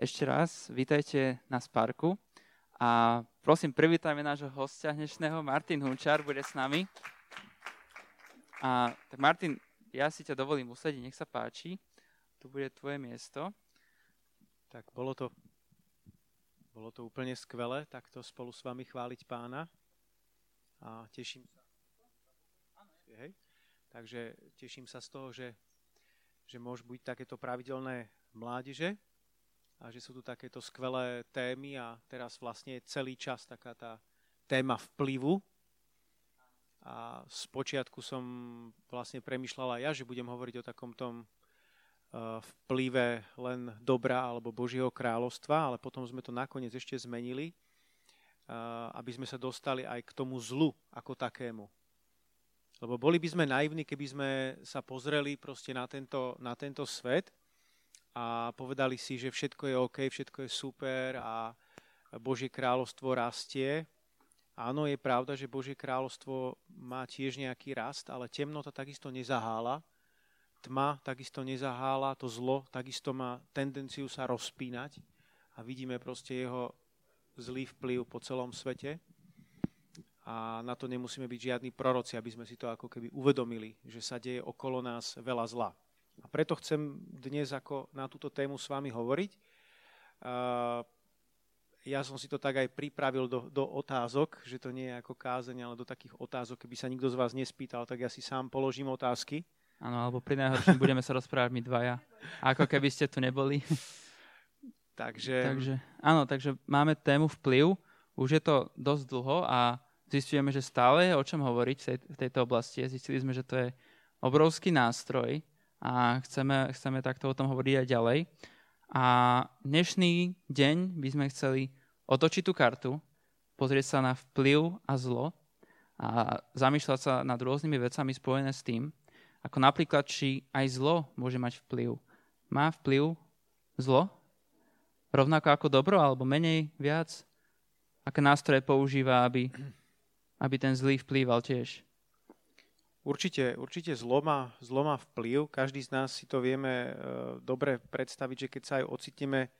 ešte raz, vítajte na Sparku a prosím, privítajme nášho hostia dnešného, Martin Hunčar bude s nami. A tak Martin, ja si ťa dovolím usadiť, nech sa páči. Tu bude tvoje miesto. Tak bolo to, bolo to úplne skvelé, takto spolu s vami chváliť pána. A teším sa. Hej. Takže teším sa z toho, že, že môžu byť takéto pravidelné mládeže a že sú tu takéto skvelé témy a teraz vlastne celý čas taká tá téma vplyvu. A z počiatku som vlastne premyšľala ja, že budem hovoriť o takom tom e, vplyve len dobra alebo Božieho kráľovstva, ale potom sme to nakoniec ešte zmenili, e, aby sme sa dostali aj k tomu zlu ako takému. Lebo boli by sme naivní, keby sme sa pozreli proste na tento, na tento svet a povedali si, že všetko je OK, všetko je super a Božie kráľovstvo rastie. Áno, je pravda, že Božie kráľovstvo má tiež nejaký rast, ale temnota takisto nezahála. Tma takisto nezahála, to zlo takisto má tendenciu sa rozpínať a vidíme proste jeho zlý vplyv po celom svete. A na to nemusíme byť žiadni proroci, aby sme si to ako keby uvedomili, že sa deje okolo nás veľa zla. A preto chcem dnes ako na túto tému s vami hovoriť. Ja som si to tak aj pripravil do, do otázok, že to nie je ako kázeň, ale do takých otázok. Keby sa nikto z vás nespýtal, tak ja si sám položím otázky. Áno, alebo pri najhoršom budeme sa rozprávať my dvaja. Ako keby ste tu neboli. Takže... takže... Áno, takže máme tému vplyv. Už je to dosť dlho a zistujeme, že stále je o čom hovoriť v tejto oblasti. Zistili sme, že to je obrovský nástroj, a chceme, chceme takto o tom hovoriť aj ďalej. A dnešný deň by sme chceli otočiť tú kartu, pozrieť sa na vplyv a zlo a zamýšľať sa nad rôznymi vecami spojené s tým, ako napríklad, či aj zlo môže mať vplyv. Má vplyv zlo? Rovnako ako dobro, alebo menej, viac? Aké nástroje používa, aby, aby ten zlý vplýval tiež? Určite, určite zlo má, zlo má vplyv. Každý z nás si to vieme e, dobre predstaviť, že keď sa aj ocitneme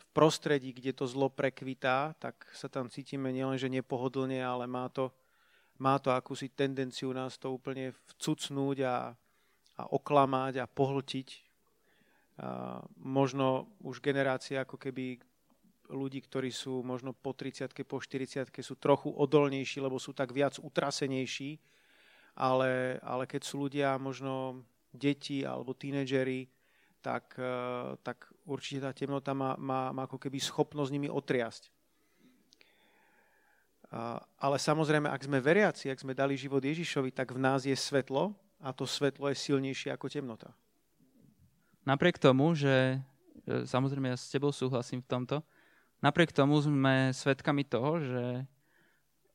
v prostredí, kde to zlo prekvitá, tak sa tam cítime nielenže nepohodlne, ale má to, má to akúsi tendenciu nás to úplne vcucnúť a, a oklamať a pohltiť. A možno už generácia ako keby ľudí, ktorí sú možno po 30 po 40 sú trochu odolnejší, lebo sú tak viac utrasenejší, ale, ale keď sú ľudia možno deti alebo tínedžeri, tak, e, tak určite tá temnota má, má, má ako keby schopnosť nimi otriasť. Ale samozrejme, ak sme veriaci, ak sme dali život Ježišovi, tak v nás je svetlo a to svetlo je silnejšie ako temnota. Napriek tomu, že samozrejme ja s tebou súhlasím v tomto, napriek tomu sme svedkami toho, že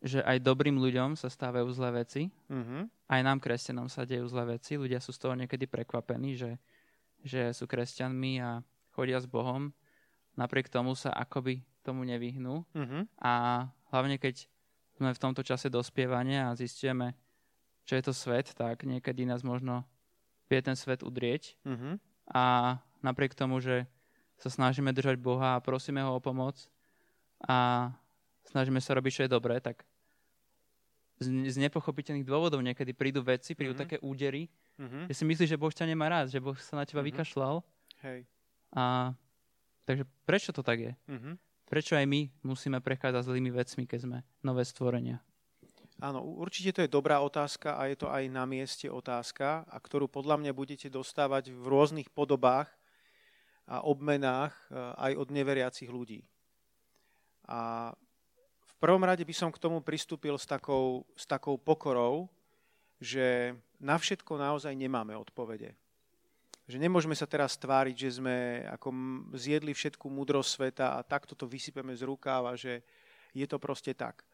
že aj dobrým ľuďom sa stávajú zlé veci. Uh-huh. Aj nám, kresťanom, sa dejú zlé veci. Ľudia sú z toho niekedy prekvapení, že, že sú kresťanmi a chodia s Bohom. Napriek tomu sa akoby tomu nevyhnú. Uh-huh. A hlavne, keď sme v tomto čase dospievania a zistíme, čo je to svet, tak niekedy nás možno vie ten svet udrieť. Uh-huh. A napriek tomu, že sa snažíme držať Boha a prosíme ho o pomoc a snažíme sa robiť, čo je dobré, tak z, z nepochopiteľných dôvodov niekedy prídu veci, prídu mm-hmm. také údery, mm-hmm. že si myslíš, že Boh ťa nemá rád, že Boh sa na teba mm-hmm. vykašľal. Hej. A takže prečo to tak je? Mm-hmm. Prečo aj my musíme prechádzať zlými vecmi, keď sme nové stvorenia? Áno, určite to je dobrá otázka a je to aj na mieste otázka, a ktorú podľa mňa budete dostávať v rôznych podobách a obmenách e, aj od neveriacich ľudí. A prvom rade by som k tomu pristúpil s takou, s takou pokorou, že na všetko naozaj nemáme odpovede. Že nemôžeme sa teraz tváriť, že sme ako zjedli všetku múdrosť sveta a takto to vysypeme z rukáva, že je to proste tak.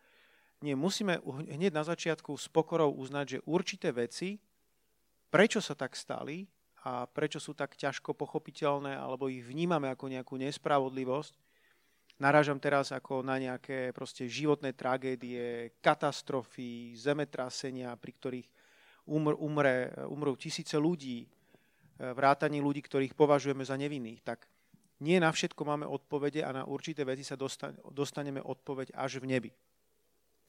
Nie, musíme hneď na začiatku s pokorou uznať, že určité veci, prečo sa tak stali a prečo sú tak ťažko pochopiteľné, alebo ich vnímame ako nejakú nespravodlivosť, Narážam teraz ako na nejaké proste životné tragédie, katastrofy, zemetrasenia, pri ktorých umr, umre, umrú tisíce ľudí, e, vrátanie ľudí, ktorých považujeme za nevinných. Tak nie na všetko máme odpovede a na určité veci sa dostaneme odpoveď až v nebi.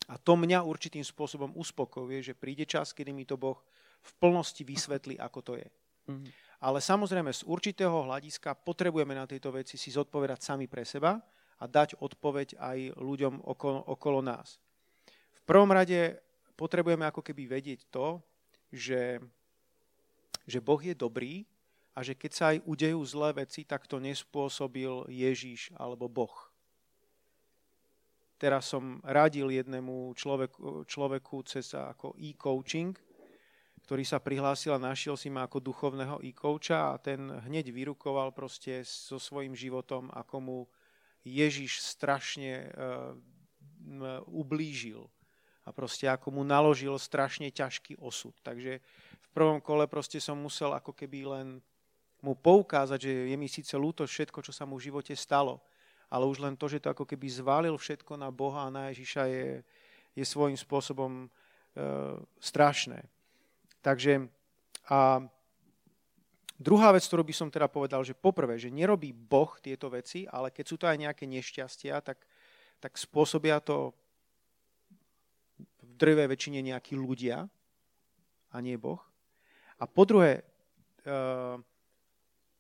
A to mňa určitým spôsobom uspokojuje, že príde čas, kedy mi to Boh v plnosti vysvetlí, ako to je. Mm. Ale samozrejme z určitého hľadiska potrebujeme na tejto veci si zodpovedať sami pre seba a dať odpoveď aj ľuďom okolo, okolo nás. V prvom rade potrebujeme ako keby vedieť to, že, že Boh je dobrý a že keď sa aj udejú zlé veci, tak to nespôsobil Ježíš alebo Boh. Teraz som radil jednému človeku, človeku cez ako e-coaching, ktorý sa prihlásil a našiel si ma ako duchovného e-coacha a ten hneď vyrukoval proste so svojím životom, ako mu Ježiš strašne uh, ublížil a proste ako mu naložil strašne ťažký osud. Takže v prvom kole proste som musel ako keby len mu poukázať, že je mi síce ľúto všetko, čo sa mu v živote stalo, ale už len to, že to ako keby zvalil všetko na Boha a na Ježiša je, je svojím spôsobom e, strašné. Takže a druhá vec, ktorú by som teda povedal, že poprvé, že nerobí Boh tieto veci, ale keď sú to aj nejaké nešťastia, tak, tak spôsobia to v drvej väčšine nejakí ľudia a nie Boh. A po druhé, e,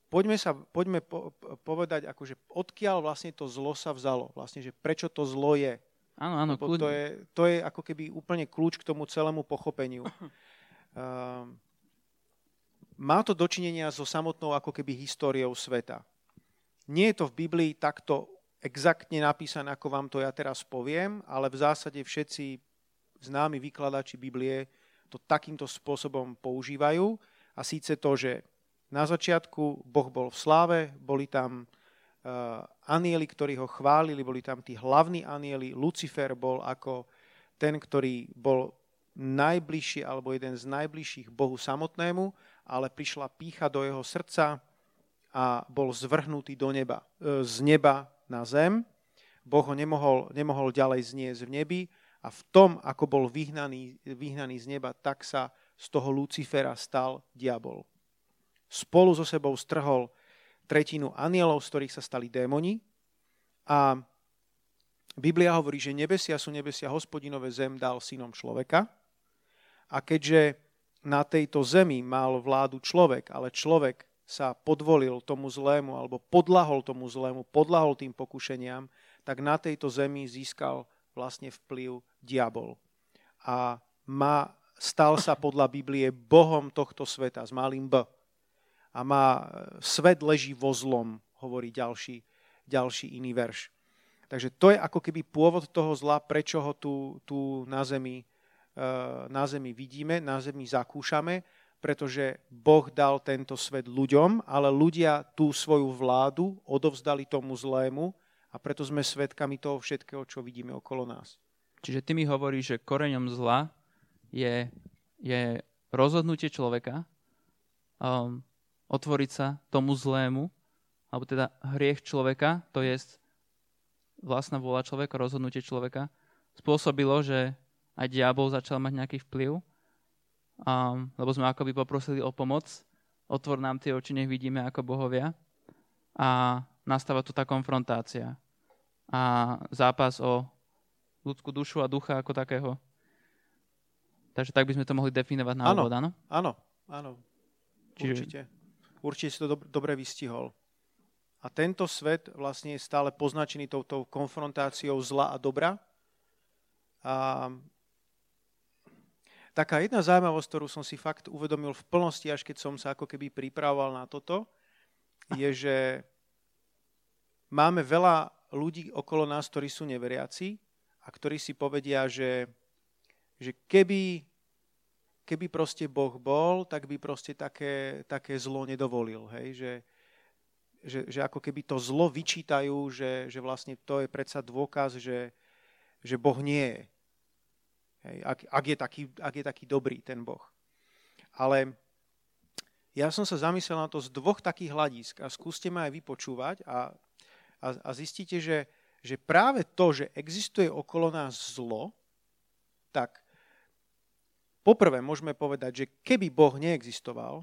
poďme, sa, poďme po, povedať, akože odkiaľ vlastne to zlo sa vzalo. Vlastne, že prečo to zlo je. Áno, áno. To, je, to je ako keby úplne kľúč k tomu celému pochopeniu. Uh, má to dočinenia so samotnou ako keby históriou sveta. Nie je to v Biblii takto exaktne napísané, ako vám to ja teraz poviem, ale v zásade všetci známi vykladači Biblie to takýmto spôsobom používajú. A síce to, že na začiatku Boh bol v sláve, boli tam uh, anieli, ktorí ho chválili, boli tam tí hlavní anieli. Lucifer bol ako ten, ktorý bol najbližší alebo jeden z najbližších Bohu samotnému, ale prišla pícha do jeho srdca a bol zvrhnutý do neba, e, z neba na zem. Boh ho nemohol, nemohol ďalej zniesť v nebi a v tom, ako bol vyhnaný, vyhnaný z neba, tak sa z toho Lucifera stal diabol spolu so sebou strhol tretinu anielov, z ktorých sa stali démoni. A Biblia hovorí, že nebesia sú nebesia hospodinové, zem dal synom človeka. A keďže na tejto zemi mal vládu človek, ale človek sa podvolil tomu zlému alebo podlahol tomu zlému, podlahol tým pokušeniam, tak na tejto zemi získal vlastne vplyv diabol. A má, stal sa podľa Biblie Bohom tohto sveta s malým B a má svet leží vo zlom, hovorí ďalší, ďalší iný verš. Takže to je ako keby pôvod toho zla, prečo ho tu, tu na, zemi, na zemi vidíme, na zemi zakúšame, pretože Boh dal tento svet ľuďom, ale ľudia tú svoju vládu odovzdali tomu zlému a preto sme svedkami toho všetkého, čo vidíme okolo nás. Čiže ty mi hovoríš, že koreňom zla je, je rozhodnutie človeka, um, otvoriť sa tomu zlému, alebo teda hriech človeka, to je vlastná vôľa človeka, rozhodnutie človeka, spôsobilo, že aj diabol začal mať nejaký vplyv, um, lebo sme akoby poprosili o pomoc, otvor nám tie oči, nech vidíme ako bohovia a nastáva tu tá konfrontácia a zápas o ľudskú dušu a ducha ako takého. Takže tak by sme to mohli definovať na úvod, áno? Áno, áno. Čiže, Určite. Určite si to dob- dobre vystihol. A tento svet vlastne je stále poznačený touto konfrontáciou zla a dobra. A taká jedna zaujímavosť, ktorú som si fakt uvedomil v plnosti, až keď som sa ako keby pripravoval na toto, je, že máme veľa ľudí okolo nás, ktorí sú neveriaci a ktorí si povedia, že, že keby keby proste Boh bol, tak by proste také, také zlo nedovolil. Hej? Že, že, že ako keby to zlo vyčítajú, že, že vlastne to je predsa dôkaz, že, že Boh nie je. Hej? Ak, ak, je taký, ak je taký dobrý ten Boh. Ale ja som sa zamyslel na to z dvoch takých hľadisk a skúste ma aj vypočúvať a, a, a zistíte, že, že práve to, že existuje okolo nás zlo, tak Poprvé môžeme povedať, že keby Boh neexistoval,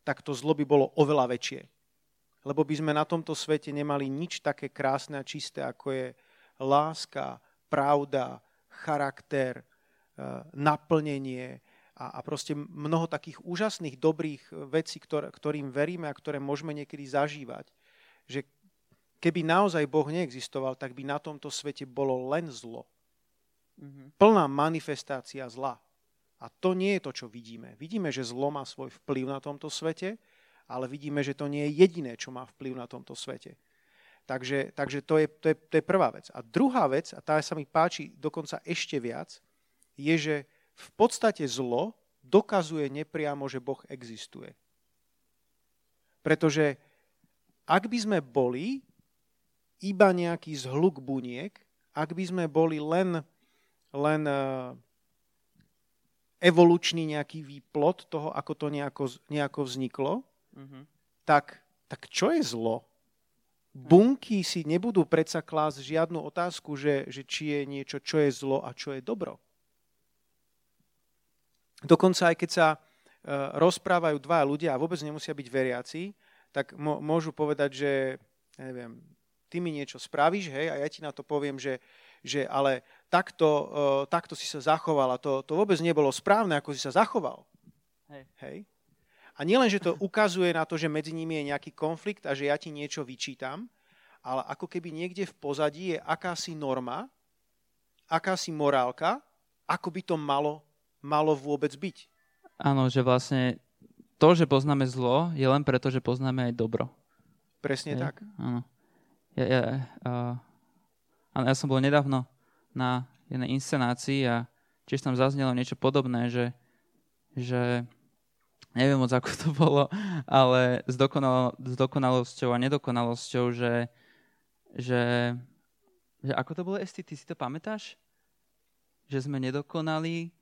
tak to zlo by bolo oveľa väčšie. lebo by sme na tomto svete nemali nič také krásne a čisté, ako je láska, pravda, charakter, naplnenie a, a proste mnoho takých úžasných, dobrých vecí, ktor, ktorým veríme a ktoré môžeme niekedy zažívať. Že keby naozaj Boh neexistoval, tak by na tomto svete bolo len zlo. Mm-hmm. Plná manifestácia zla. A to nie je to, čo vidíme. Vidíme, že zlo má svoj vplyv na tomto svete, ale vidíme, že to nie je jediné, čo má vplyv na tomto svete. Takže, takže to, je, to, je, to je prvá vec. A druhá vec, a tá sa mi páči dokonca ešte viac, je, že v podstate zlo dokazuje nepriamo, že Boh existuje. Pretože ak by sme boli iba nejaký zhluk buniek, ak by sme boli len, len eh, evolučný nejaký výplot toho, ako to nejako, nejako vzniklo, mm-hmm. tak, tak čo je zlo? Bunky si nebudú predsa klásť žiadnu otázku, že, že či je niečo, čo je zlo a čo je dobro. Dokonca aj keď sa uh, rozprávajú dva ľudia a vôbec nemusia byť veriaci, tak môžu povedať, že neviem, ty mi niečo spravíš, hej, a ja ti na to poviem, že, že ale takto, uh, takto si sa zachoval a to, to vôbec nebolo správne, ako si sa zachoval. Hej. hej. A nielen, že to ukazuje na to, že medzi nimi je nejaký konflikt a že ja ti niečo vyčítam, ale ako keby niekde v pozadí je akási norma, akási morálka, ako by to malo, malo vôbec byť. Áno, že vlastne to, že poznáme zlo, je len preto, že poznáme aj dobro. Presne je, tak. Áno. Ja, ja, uh, áno, ja som bol nedávno na jednej inscenácii a tiež tam zaznelo niečo podobné, že, že neviem moc, ako to bolo, ale s, dokonalo, s dokonalosťou a nedokonalosťou, že, že, že ako to bolo, Esti, ty si to pamätáš? Že sme nedokonali,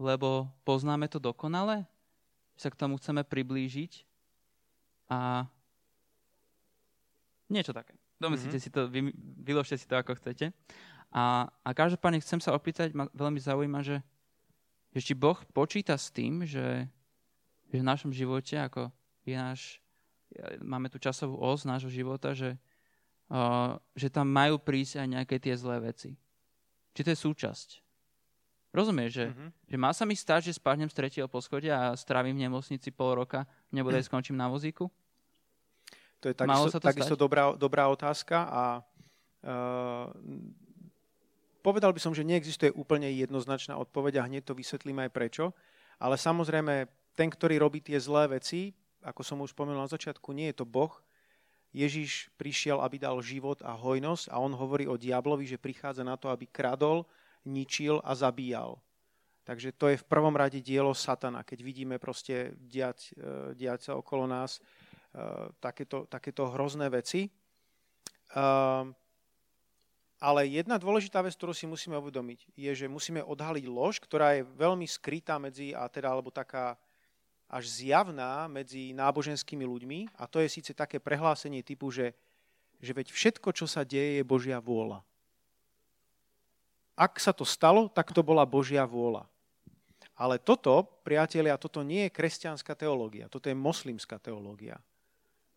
lebo poznáme to dokonale? Sa k tomu chceme priblížiť? A niečo také. Domyslite mm-hmm. si to, vy, vyložte si to, ako chcete. A, a každopádne chcem sa opýtať, ma veľmi zaujíma, že, že či Boh počíta s tým, že že v našom živote, ako je náš, máme tu časovú os nášho života, že, uh, že tam majú prísť aj nejaké tie zlé veci. Či to je súčasť. Rozumieš, že, mm-hmm. že má sa mi stať, že spadnem z tretieho poschodia a strávim v nemocnici pol roka, nebude mm. skončím na vozíku? To je takisto, takisto dobrá, dobrá otázka a uh, povedal by som, že neexistuje úplne jednoznačná odpoveď a hneď to vysvetlím aj prečo, ale samozrejme ten, ktorý robí tie zlé veci, ako som už spomenul na začiatku, nie je to Boh. Ježiš prišiel, aby dal život a hojnosť a on hovorí o diablovi, že prichádza na to, aby kradol, ničil a zabíjal. Takže to je v prvom rade dielo satana, keď vidíme proste diať, e, diať sa okolo nás uh, takéto, takéto hrozné veci. Uh, ale jedna dôležitá vec, ktorú si musíme uvedomiť, je, že musíme odhaliť lož, ktorá je veľmi skrytá medzi, a teda, alebo taká až zjavná medzi náboženskými ľuďmi a to je síce také prehlásenie typu, že, že veď všetko, čo sa deje, je Božia vôľa. Ak sa to stalo, tak to bola Božia vôľa. Ale toto, priatelia, toto nie je kresťanská teológia, toto je moslimská teológia.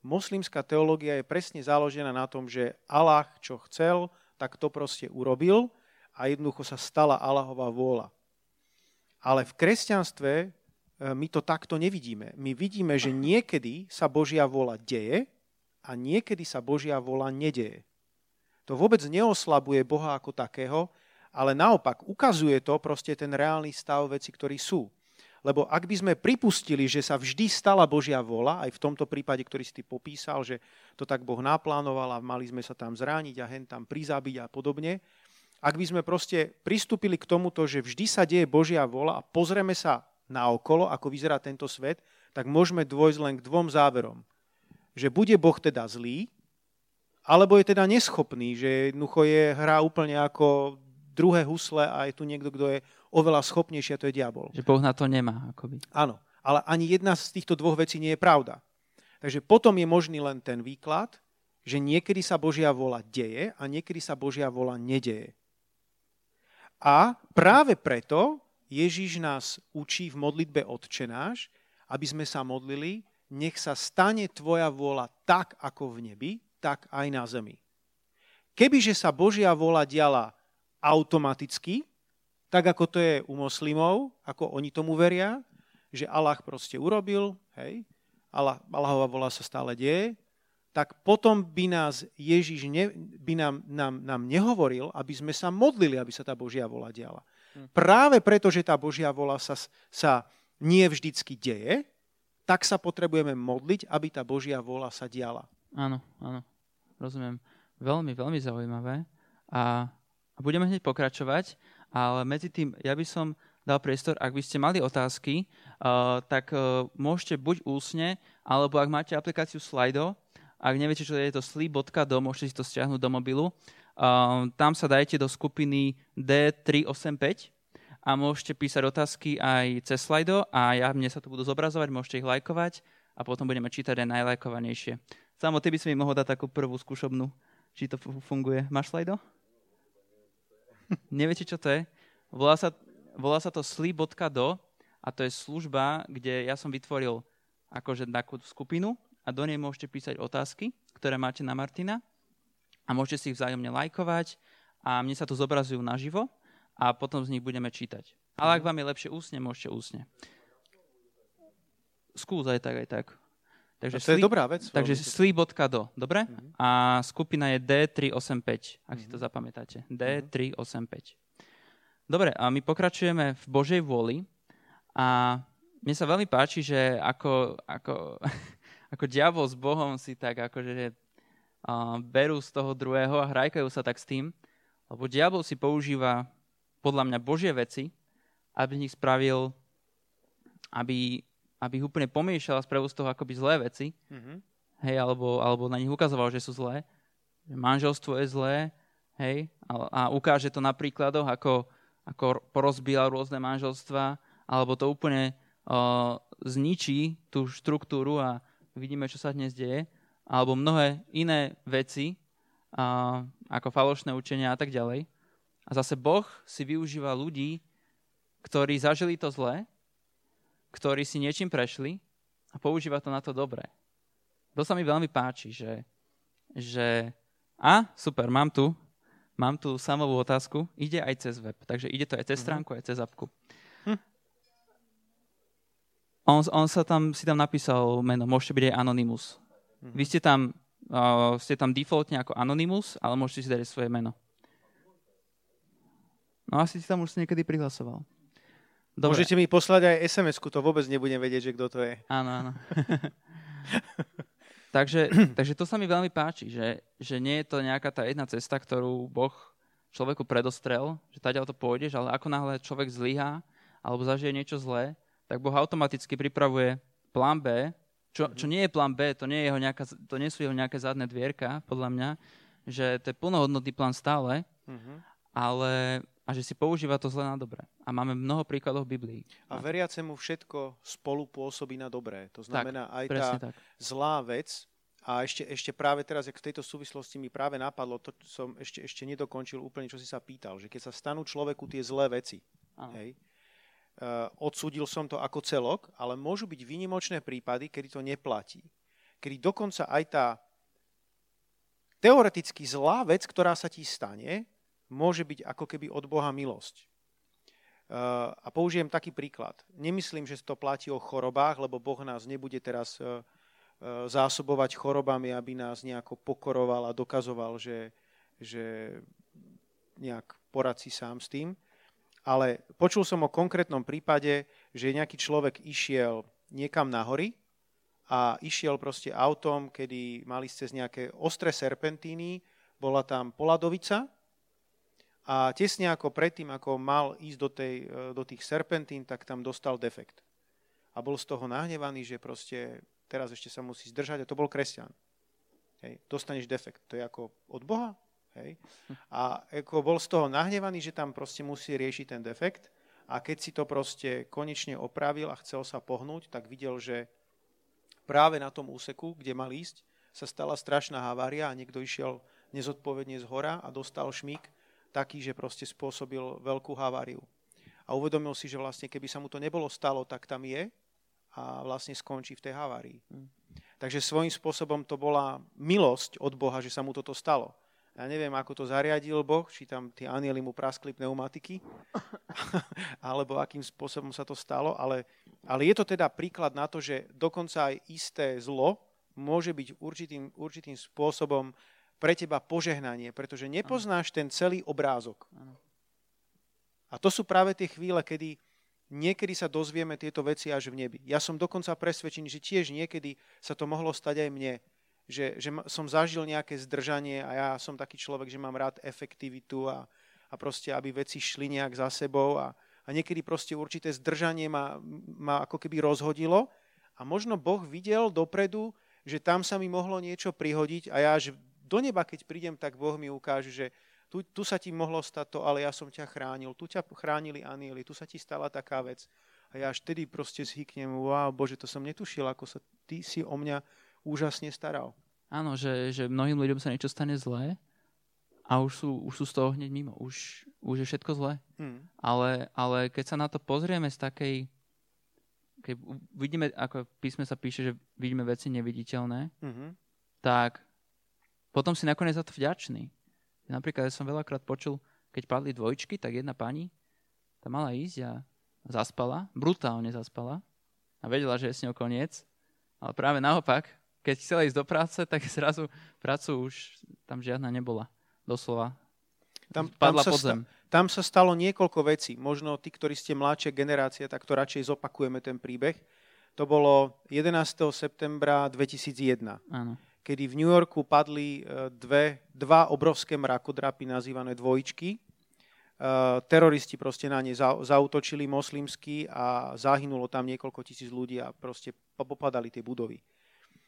Moslimská teológia je presne založená na tom, že Allah, čo chcel, tak to proste urobil a jednoducho sa stala Allahová vôľa. Ale v kresťanstve E, my to takto nevidíme. My vidíme, že niekedy sa Božia vola deje a niekedy sa Božia vola nedeje. To vôbec neoslabuje Boha ako takého, ale naopak ukazuje to proste ten reálny stav veci, ktorí sú. Lebo ak by sme pripustili, že sa vždy stala Božia vola, aj v tomto prípade, ktorý si ty popísal, že to tak Boh naplánoval a mali sme sa tam zrániť a hen tam prizabiť a podobne, ak by sme proste pristúpili k tomuto, že vždy sa deje Božia vola a pozrieme sa na okolo, ako vyzerá tento svet, tak môžeme dôjsť len k dvom záverom. Že bude Boh teda zlý, alebo je teda neschopný, že jednoducho je hra úplne ako druhé husle a je tu niekto, kto je oveľa schopnejší a to je diabol. Že Boh na to nemá. Akoby. Áno, ale ani jedna z týchto dvoch vecí nie je pravda. Takže potom je možný len ten výklad, že niekedy sa Božia vola deje a niekedy sa Božia vola nedeje. A práve preto Ježíš nás učí v modlitbe Otčenáš, aby sme sa modlili, nech sa stane tvoja vôľa tak, ako v nebi, tak aj na zemi. Kebyže sa Božia vôľa diala automaticky, tak ako to je u moslimov, ako oni tomu veria, že Allah proste urobil, hej, Allah, Allahová vola sa stále deje, tak potom by nás Ježiš ne, by nám, nám, nám nehovoril, aby sme sa modlili, aby sa tá Božia vola diala. Hm. Práve preto, že tá Božia vola sa, sa nie vždycky deje, tak sa potrebujeme modliť, aby tá Božia vola sa diala. Áno, áno, rozumiem. Veľmi, veľmi zaujímavé. A, a budeme hneď pokračovať, ale medzi tým ja by som dal priestor, ak by ste mali otázky, uh, tak uh, môžete buď úsne, alebo ak máte aplikáciu Slido, ak neviete, čo je to sleep.do, môžete si to stiahnuť do mobilu. Uh, tam sa dajte do skupiny D385 a môžete písať otázky aj cez Slido a ja, mne sa tu budú zobrazovať, môžete ich lajkovať a potom budeme čítať aj najlajkovanejšie. Samo, ty by si mi mohol dať takú prvú skúšobnú, či to funguje. Máš Slido? Neviete, čo to je? Volá sa, volá sa to sleep.do a to je služba, kde ja som vytvoril akože takú skupinu a do nej môžete písať otázky, ktoré máte na Martina a môžete si ich vzájomne lajkovať a mne sa to zobrazujú naživo a potom z nich budeme čítať. Ale ak mhm. vám je lepšie úsne, môžete úsne. Skús aj tak, aj tak. Takže to je dobrá vec. Takže sli.do, dobre? Uh-huh. A skupina je D385, ak uh-huh. si to mhm. zapamätáte. D385. Dobre, a my pokračujeme v Božej vôli a mne sa veľmi páči, že ako, ako ako diabol s Bohom si tak akože uh, berú z toho druhého a hrajkajú sa tak s tým, lebo diabol si používa podľa mňa Božie veci, aby z nich spravil, aby, aby ich úplne pomiešal a spravil z toho akoby zlé veci, mm-hmm. hej, alebo, alebo na nich ukazoval, že sú zlé, že manželstvo je zlé, hej, a, a ukáže to na príkladoch, ako, ako porozbíjal rôzne manželstva, alebo to úplne uh, zničí tú štruktúru a, vidíme, čo sa dnes deje, alebo mnohé iné veci, a, ako falošné učenia a tak ďalej. A zase Boh si využíva ľudí, ktorí zažili to zlé, ktorí si niečím prešli a používa to na to dobré. To sa mi veľmi páči, že, že a super, mám tu, mám tu samovú otázku, ide aj cez web, takže ide to aj cez mhm. stránku, aj cez apku. On, on sa tam, si tam napísal meno, môžete byť aj Anonymous. Mm-hmm. Vy ste tam, uh, ste tam defaultne ako Anonymous, ale môžete si dať svoje meno. No asi si tam už niekedy prihlasoval. Dobre. Môžete mi poslať aj SMS-ku, to vôbec nebudem vedieť, že kto to je. Áno, áno. takže, takže to sa mi veľmi páči, že, že nie je to nejaká tá jedna cesta, ktorú Boh človeku predostrel, že tady to pôjdeš, ale ako náhle človek zlyhá alebo zažije niečo zlé, tak Boh automaticky pripravuje plán B, čo, čo nie je plán B, to nie, je jeho nejaká, to nie sú jeho nejaké zadné dvierka, podľa mňa, že to je plnohodnotný plán stále, uh-huh. ale a že si používa to zle na dobré. A máme mnoho príkladov v Biblii. A veriacemu všetko spolu pôsobí na dobré. To znamená tak, aj tá tak. zlá vec, a ešte, ešte práve teraz, jak v tejto súvislosti mi práve napadlo, to som ešte, ešte nedokončil úplne, čo si sa pýtal, že keď sa stanú človeku tie zlé veci, hej, Eh, odsúdil som to ako celok, ale môžu byť výnimočné prípady, kedy to neplatí. Kedy dokonca aj tá teoreticky zlá vec, ktorá sa ti stane, môže byť ako keby od Boha milosť. Eh, a použijem taký príklad. Nemyslím, že to platí o chorobách, lebo Boh nás nebude teraz eh, zásobovať chorobami, aby nás nejako pokoroval a dokazoval, že, že nejak porad si sám s tým ale počul som o konkrétnom prípade, že nejaký človek išiel niekam na hory a išiel proste autom, kedy mali cez nejaké ostré serpentíny, bola tam poladovica a tesne ako predtým, ako mal ísť do, tej, e, do tých serpentín, tak tam dostal defekt. A bol z toho nahnevaný, že proste teraz ešte sa musí zdržať a to bol kresťan. Hej, dostaneš defekt. To je ako od Boha? Hej? A ako bol z toho nahnevaný, že tam proste musí riešiť ten defekt a keď si to proste konečne opravil a chcel sa pohnúť, tak videl, že práve na tom úseku, kde mal ísť, sa stala strašná havária a niekto išiel nezodpovedne z hora a dostal šmík taký, že proste spôsobil veľkú haváriu. A uvedomil si, že vlastne keby sa mu to nebolo stalo, tak tam je a vlastne skončí v tej havárii. Mm. Takže svojím spôsobom to bola milosť od Boha, že sa mu toto stalo. Ja neviem, ako to zariadil Boh, či tam tie anieli mu praskli pneumatiky, alebo akým spôsobom sa to stalo, ale, ale je to teda príklad na to, že dokonca aj isté zlo môže byť určitým, určitým spôsobom pre teba požehnanie, pretože nepoznáš ten celý obrázok. A to sú práve tie chvíle, kedy niekedy sa dozvieme tieto veci až v nebi. Ja som dokonca presvedčený, že tiež niekedy sa to mohlo stať aj mne, že, že som zažil nejaké zdržanie a ja som taký človek, že mám rád efektivitu a, a proste, aby veci šli nejak za sebou a, a niekedy proste určité zdržanie ma, ma ako keby rozhodilo a možno Boh videl dopredu, že tam sa mi mohlo niečo prihodiť a ja až do neba, keď prídem, tak Boh mi ukáže, že tu, tu sa ti mohlo stať to, ale ja som ťa chránil, tu ťa chránili anieli, tu sa ti stala taká vec. A ja až tedy proste zhyknem, wow, Bože, to som netušil, ako sa ty si o mňa úžasne staral. Áno, že, že mnohým ľuďom sa niečo stane zlé a už sú, už sú z toho hneď mimo. Už, už je všetko zlé. Hmm. Ale, ale keď sa na to pozrieme z takej... Keď vidíme, ako písme sa píše, že vidíme veci neviditeľné, hmm. tak potom si nakoniec za to vďačný. Napríklad ja som veľakrát počul, keď padli dvojčky, tak jedna pani tam mala ísť a zaspala, brutálne zaspala a vedela, že je s ňou koniec. Ale práve naopak, keď chcela ísť do práce, tak zrazu prácu už tam žiadna nebola. Doslova. Tam, padla tam pod zem. Sta- tam sa stalo niekoľko vecí. Možno tí, ktorí ste mladšia generácia, tak to radšej zopakujeme ten príbeh. To bolo 11. septembra 2001. Áno. Kedy v New Yorku padli e, dve, dva obrovské mrakodrapy nazývané dvojičky. Uh, teroristi proste na ne za, zautočili moslimsky a zahynulo tam niekoľko tisíc ľudí a proste popadali tie budovy.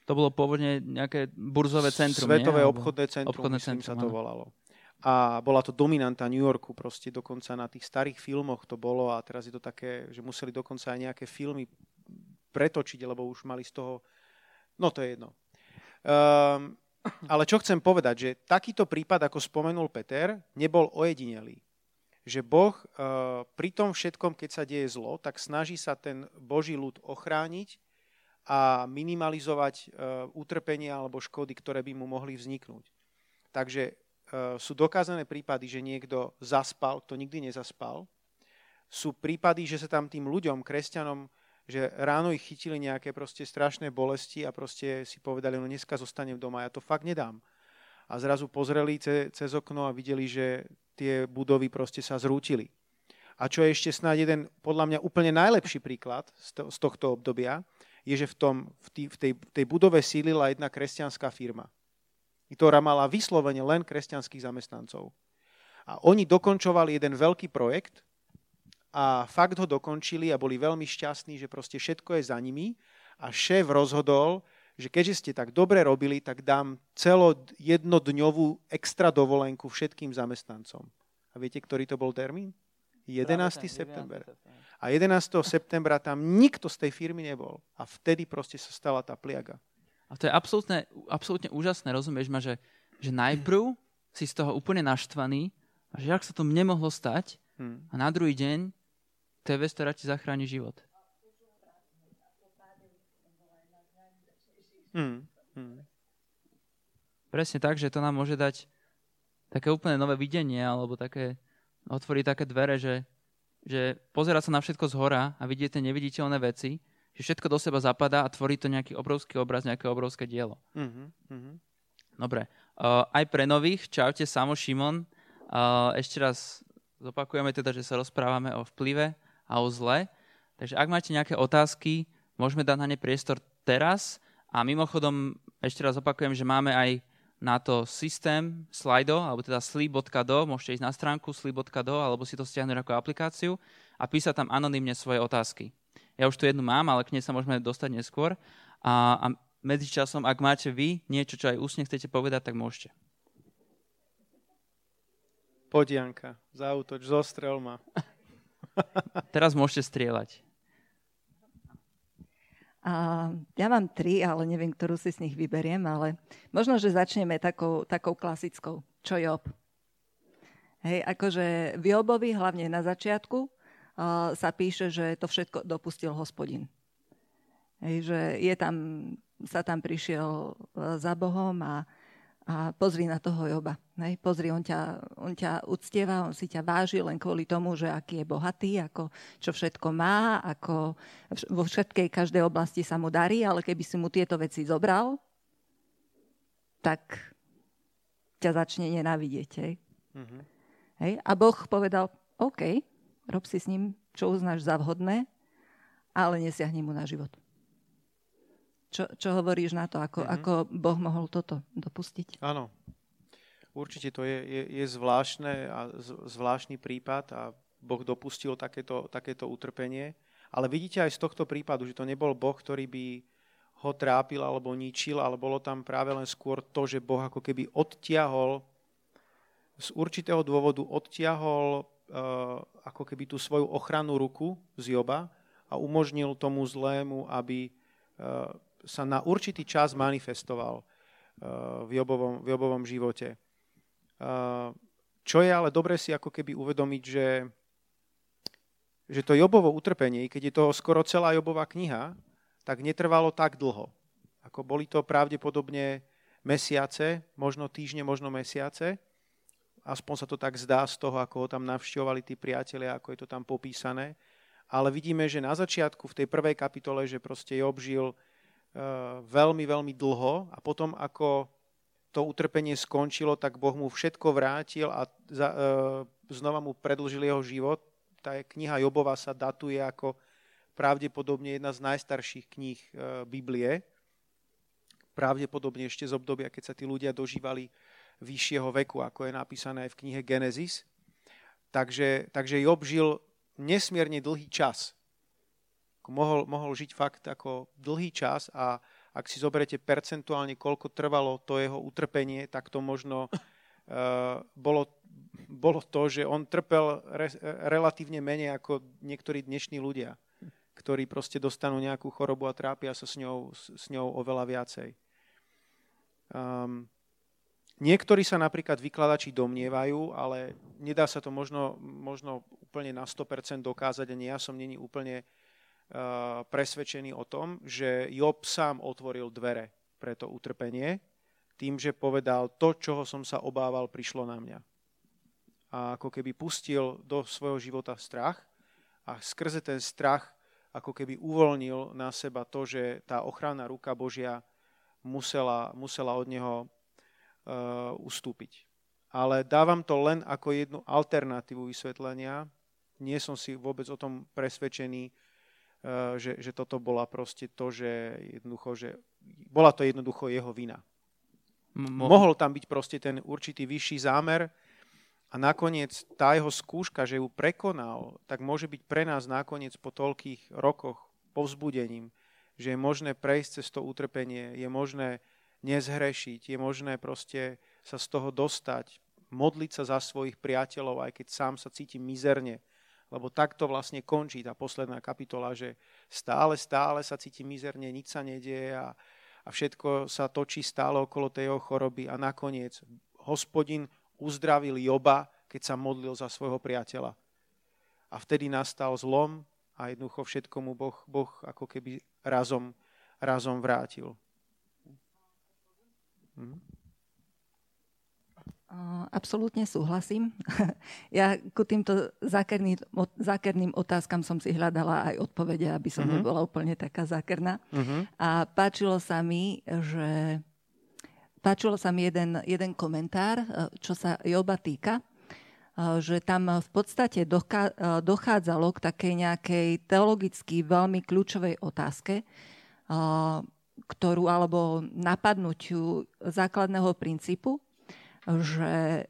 To bolo pôvodne nejaké burzové centrum, Svetové nie? obchodné centrum, obchodné myslím centrum, sa to volalo. A bola to dominanta New Yorku, proste dokonca na tých starých filmoch to bolo a teraz je to také, že museli dokonca aj nejaké filmy pretočiť, lebo už mali z toho... No to je jedno. Um, ale čo chcem povedať, že takýto prípad, ako spomenul Peter, nebol ojedinelý. Že Boh uh, pri tom všetkom, keď sa deje zlo, tak snaží sa ten Boží ľud ochrániť a minimalizovať e, utrpenia alebo škody, ktoré by mu mohli vzniknúť. Takže e, sú dokázané prípady, že niekto zaspal, kto nikdy nezaspal. Sú prípady, že sa tam tým ľuďom, kresťanom, že ráno ich chytili nejaké proste strašné bolesti a proste si povedali, no dneska zostanem doma, ja to fakt nedám. A zrazu pozreli ce, cez okno a videli, že tie budovy proste sa zrútili. A čo je ešte snáď jeden, podľa mňa úplne najlepší príklad z, to, z tohto obdobia, je, že v, tom, v, tý, v, tej, tej budove sílila jedna kresťanská firma, ktorá mala vyslovene len kresťanských zamestnancov. A oni dokončovali jeden veľký projekt a fakt ho dokončili a boli veľmi šťastní, že proste všetko je za nimi a šéf rozhodol, že keďže ste tak dobre robili, tak dám celo jednodňovú extra dovolenku všetkým zamestnancom. A viete, ktorý to bol termín? 11. september. A 11. septembra tam nikto z tej firmy nebol. A vtedy proste sa stala tá pliaga. A to je absolútne, absolútne úžasné, rozumieš ma, že, že najprv si z toho úplne naštvaný a že ak sa to nemohlo stať hmm. a na druhý deň to je vec, ktorá ti zachráni život. Hmm. Hmm. Presne tak, že to nám môže dať také úplne nové videnie alebo také otvorí také dvere, že, že pozera sa na všetko z hora a vidie tie neviditeľné veci, že všetko do seba zapadá a tvorí to nejaký obrovský obraz, nejaké obrovské dielo. Mm-hmm. Dobre. Uh, aj pre nových, čaute, Samo Šimon. Uh, ešte raz zopakujeme teda, že sa rozprávame o vplyve a o zle. Takže ak máte nejaké otázky, môžeme dať na ne priestor teraz. A mimochodom, ešte raz opakujem, že máme aj na to systém Slido, alebo teda sleep.do, môžete ísť na stránku sleep.do, alebo si to stiahnuť ako aplikáciu a písať tam anonymne svoje otázky. Ja už tu jednu mám, ale k nej sa môžeme dostať neskôr. A, a medzičasom, ak máte vy niečo, čo aj úsne chcete povedať, tak môžete. Poď, Janka, zautoč, zostrel ma. Teraz môžete strieľať. A ja mám tri, ale neviem, ktorú si z nich vyberiem, ale možno, že začneme takou, takou klasickou. Čo Job? Hej, akože v Jobovi, hlavne na začiatku, uh, sa píše, že to všetko dopustil hospodin. Hej, že je tam, sa tam prišiel za Bohom a a pozri na toho Joba. Hej, pozri, on ťa, on ťa uctieva, on si ťa váži len kvôli tomu, že aký je bohatý, ako, čo všetko má, ako vo všetkej každej oblasti sa mu darí, ale keby si mu tieto veci zobral, tak ťa začne nenávidieť. Hej. Mm-hmm. Hej, a Boh povedal, OK, rob si s ním, čo uznáš za vhodné, ale nesiahni mu na život. Čo, čo hovoríš na to, ako, mm-hmm. ako Boh mohol toto dopustiť? Áno, určite to je, je, je zvláštne a zvláštny prípad a Boh dopustil takéto, takéto utrpenie. Ale vidíte aj z tohto prípadu, že to nebol Boh, ktorý by ho trápil alebo ničil, ale bolo tam práve len skôr to, že Boh ako keby odtiahol z určitého dôvodu odtiahol uh, ako keby tú svoju ochrannú ruku z Joba a umožnil tomu zlému, aby uh, sa na určitý čas manifestoval uh, v, Jobovom, v Jobovom živote. Uh, čo je ale dobre si ako keby uvedomiť, že, že to Jobovo utrpenie, keď je to skoro celá Jobová kniha, tak netrvalo tak dlho. Ako boli to pravdepodobne mesiace, možno týždne, možno mesiace. Aspoň sa to tak zdá z toho, ako ho tam navšťovali tí priatelia, ako je to tam popísané. Ale vidíme, že na začiatku v tej prvej kapitole, že proste Job žil Eh, veľmi, veľmi dlho a potom, ako to utrpenie skončilo, tak Boh mu všetko vrátil a za, e, znova mu predlžil jeho život. Tá kniha Jobova sa datuje ako pravdepodobne jedna z najstarších kníh e, Biblie. Pravdepodobne ešte z obdobia, keď sa tí ľudia dožívali vyššieho veku, ako je napísané aj v knihe Genesis. Takže, takže Job žil nesmierne dlhý čas mohol, mohol žiť fakt ako dlhý čas a ak si zoberete percentuálne, koľko trvalo to jeho utrpenie, tak to možno uh, bolo, bolo to, že on trpel re, relatívne menej ako niektorí dnešní ľudia, ktorí proste dostanú nejakú chorobu a trápia sa s ňou, s ňou oveľa viacej. Um, Niektorí sa napríklad vykladači domnievajú, ale nedá sa to možno, možno úplne na 100% dokázať, ani ja som není úplne presvedčený o tom, že Job sám otvoril dvere pre to utrpenie tým, že povedal, to, čoho som sa obával, prišlo na mňa. A ako keby pustil do svojho života strach a skrze ten strach ako keby uvoľnil na seba to, že tá ochranná ruka Božia musela, musela od neho uh, ustúpiť. Ale dávam to len ako jednu alternatívu vysvetlenia. Nie som si vôbec o tom presvedčený, Eh, že, že toto bola proste to, že jednoducho, že bola to jednoducho jeho vina. Mo- Mohol tam byť proste ten určitý vyšší zámer a nakoniec tá jeho skúška, že ju prekonal, tak môže byť pre nás nakoniec po toľkých rokoch povzbudením, že je možné prejsť cez to utrpenie, je možné nezhrešiť, je možné proste sa z toho dostať, modliť sa za svojich priateľov, aj keď sám sa cítim mizerne, lebo takto vlastne končí tá posledná kapitola, že stále, stále sa cíti mizerne, nič sa nedieje a, a všetko sa točí stále okolo tej jeho choroby a nakoniec hospodin uzdravil Joba, keď sa modlil za svojho priateľa. A vtedy nastal zlom a jednoducho všetko mu boh, boh ako keby razom, razom vrátil. Hm? Absolútne súhlasím. Ja ku týmto zákerným, zákerným otázkam som si hľadala aj odpovede, aby som uh-huh. nebola úplne taká zákerná. Uh-huh. A páčilo sa mi, že páčilo sa mi jeden, jeden komentár, e, čo sa Joba týka, e, že tam v podstate e, dochádzalo k takej nejakej teologicky veľmi kľúčovej otázke, ktorú alebo napadnutiu základného princípu, že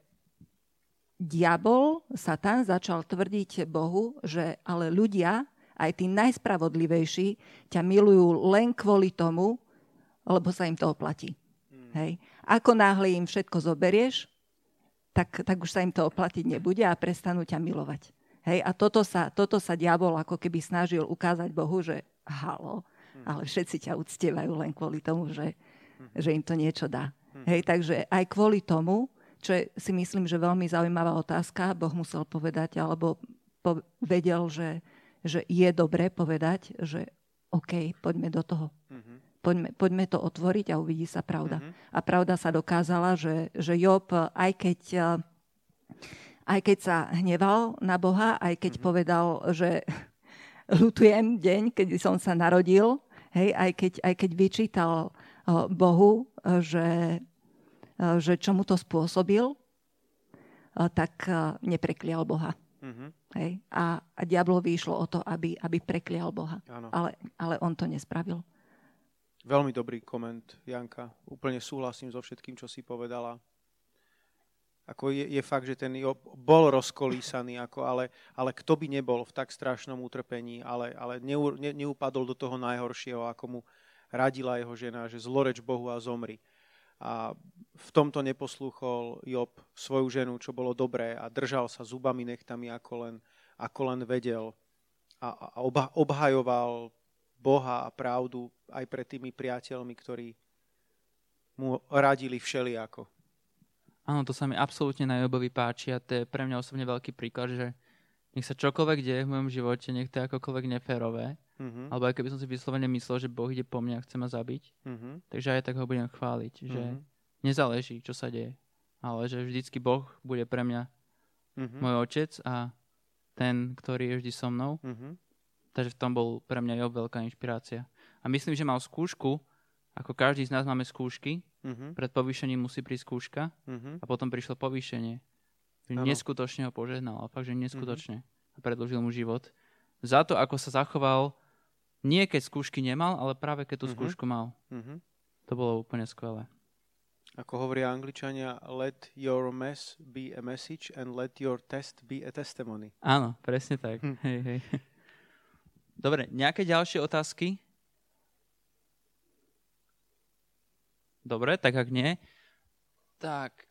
diabol, Satan, začal tvrdiť Bohu, že ale ľudia, aj tí najspravodlivejší, ťa milujú len kvôli tomu, lebo sa im to oplatí. Hmm. Hej. Ako náhle im všetko zoberieš, tak, tak už sa im to oplatiť nebude a prestanú ťa milovať. Hej. A toto sa, toto sa diabol ako keby snažil ukázať Bohu, že halo, hmm. ale všetci ťa uctievajú len kvôli tomu, že, hmm. že im to niečo dá. Hm. Hej, takže aj kvôli tomu, čo je, si myslím, že veľmi zaujímavá otázka, Boh musel povedať, alebo po, vedel, že, že je dobré povedať, že OK, poďme do toho. Mm-hmm. Poďme, poďme to otvoriť a uvidí sa pravda. Mm-hmm. A pravda sa dokázala, že, že Job, aj keď, aj keď sa hneval na Boha, aj keď mm-hmm. povedal, že lutujem deň, keď som sa narodil, hej, aj, keď, aj keď vyčítal Bohu, že, že čo mu to spôsobil, tak nepreklial Boha. Mm-hmm. Hej? A, a diablovi išlo o to, aby, aby preklial Boha. Ale, ale on to nespravil. Veľmi dobrý koment, Janka. Úplne súhlasím so všetkým, čo si povedala. Ako je, je fakt, že ten Job bol rozkolísaný, ako, ale, ale kto by nebol v tak strašnom utrpení, ale, ale neu, ne, neupadol do toho najhoršieho, ako mu radila jeho žena, že zloreč Bohu a zomri. A v tomto neposlúchol Job svoju ženu, čo bolo dobré a držal sa zubami nechtami, ako len, ako len vedel. A, a obha, obhajoval Boha a pravdu aj pred tými priateľmi, ktorí mu radili všelijako. Áno, to sa mi absolútne na Jobovi páči a to je pre mňa osobne veľký príklad, že nech sa čokoľvek deje v mojom živote, nech to je akokoľvek neférové, mm-hmm. alebo aj keby som si vyslovene myslel, že Boh ide po mne a chce ma zabiť, mm-hmm. takže aj tak ho budem chváliť, že mm-hmm. nezáleží, čo sa deje, ale že vždycky Boh bude pre mňa mm-hmm. môj otec a ten, ktorý je vždy so mnou. Mm-hmm. Takže v tom bol pre mňa Job veľká inšpirácia. A myslím, že mal skúšku, ako každý z nás máme skúšky, mm-hmm. pred povýšením musí prísť skúška mm-hmm. a potom prišlo povýšenie. Neskutočne ho požehnal, a fakt, že neskutočne. Mm-hmm. A predložil mu život za to, ako sa zachoval, nie keď skúšky nemal, ale práve keď tú mm-hmm. skúšku mal. Mm-hmm. To bolo úplne skvelé. Ako hovoria angličania, let your mess be a message and let your test be a testimony. Áno, presne tak. Hm. Hej, hej. Dobre, nejaké ďalšie otázky? Dobre, tak ak nie, tak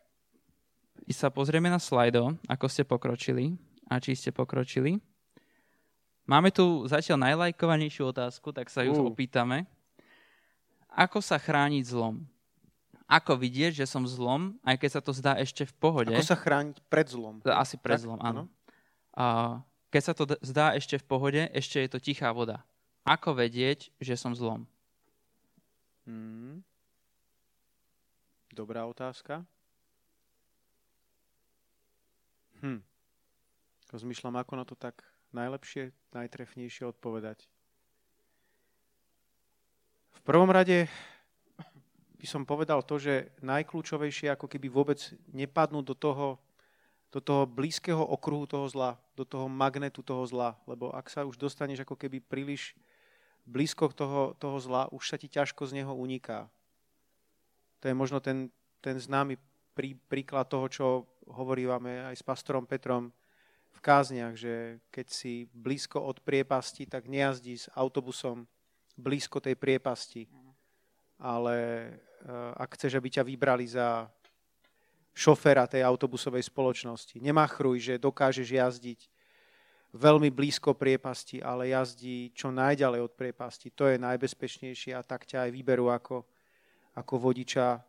sa pozrieme na slajdo, ako ste pokročili a či ste pokročili. Máme tu zatiaľ najlajkovanejšiu otázku, tak sa ju uh. opýtame. Ako sa chrániť zlom? Ako vidieť, že som zlom, aj keď sa to zdá ešte v pohode? Ako sa chrániť pred zlom? Asi pred tak? zlom, áno. A keď sa to zdá ešte v pohode, ešte je to tichá voda. Ako vedieť, že som zlom? Hmm. Dobrá otázka. Hm. Rozmýšľam, ako na to tak najlepšie, najtrefnejšie odpovedať. V prvom rade by som povedal to, že najkľúčovejšie ako keby vôbec nepadnúť do toho, do toho blízkeho okruhu toho zla, do toho magnetu toho zla, lebo ak sa už dostaneš ako keby príliš blízko toho, toho zla, už sa ti ťažko z neho uniká. To je možno ten, ten známy prí, príklad toho, čo hovoríme aj s pastorom Petrom v kázniach, že keď si blízko od priepasti, tak nejazdí s autobusom blízko tej priepasti. Ale uh, ak chceš, aby ťa vybrali za šoféra tej autobusovej spoločnosti, nemá chruj, že dokážeš jazdiť veľmi blízko priepasti, ale jazdí čo najďalej od priepasti. To je najbezpečnejšie a tak ťa aj vyberú ako, ako vodiča,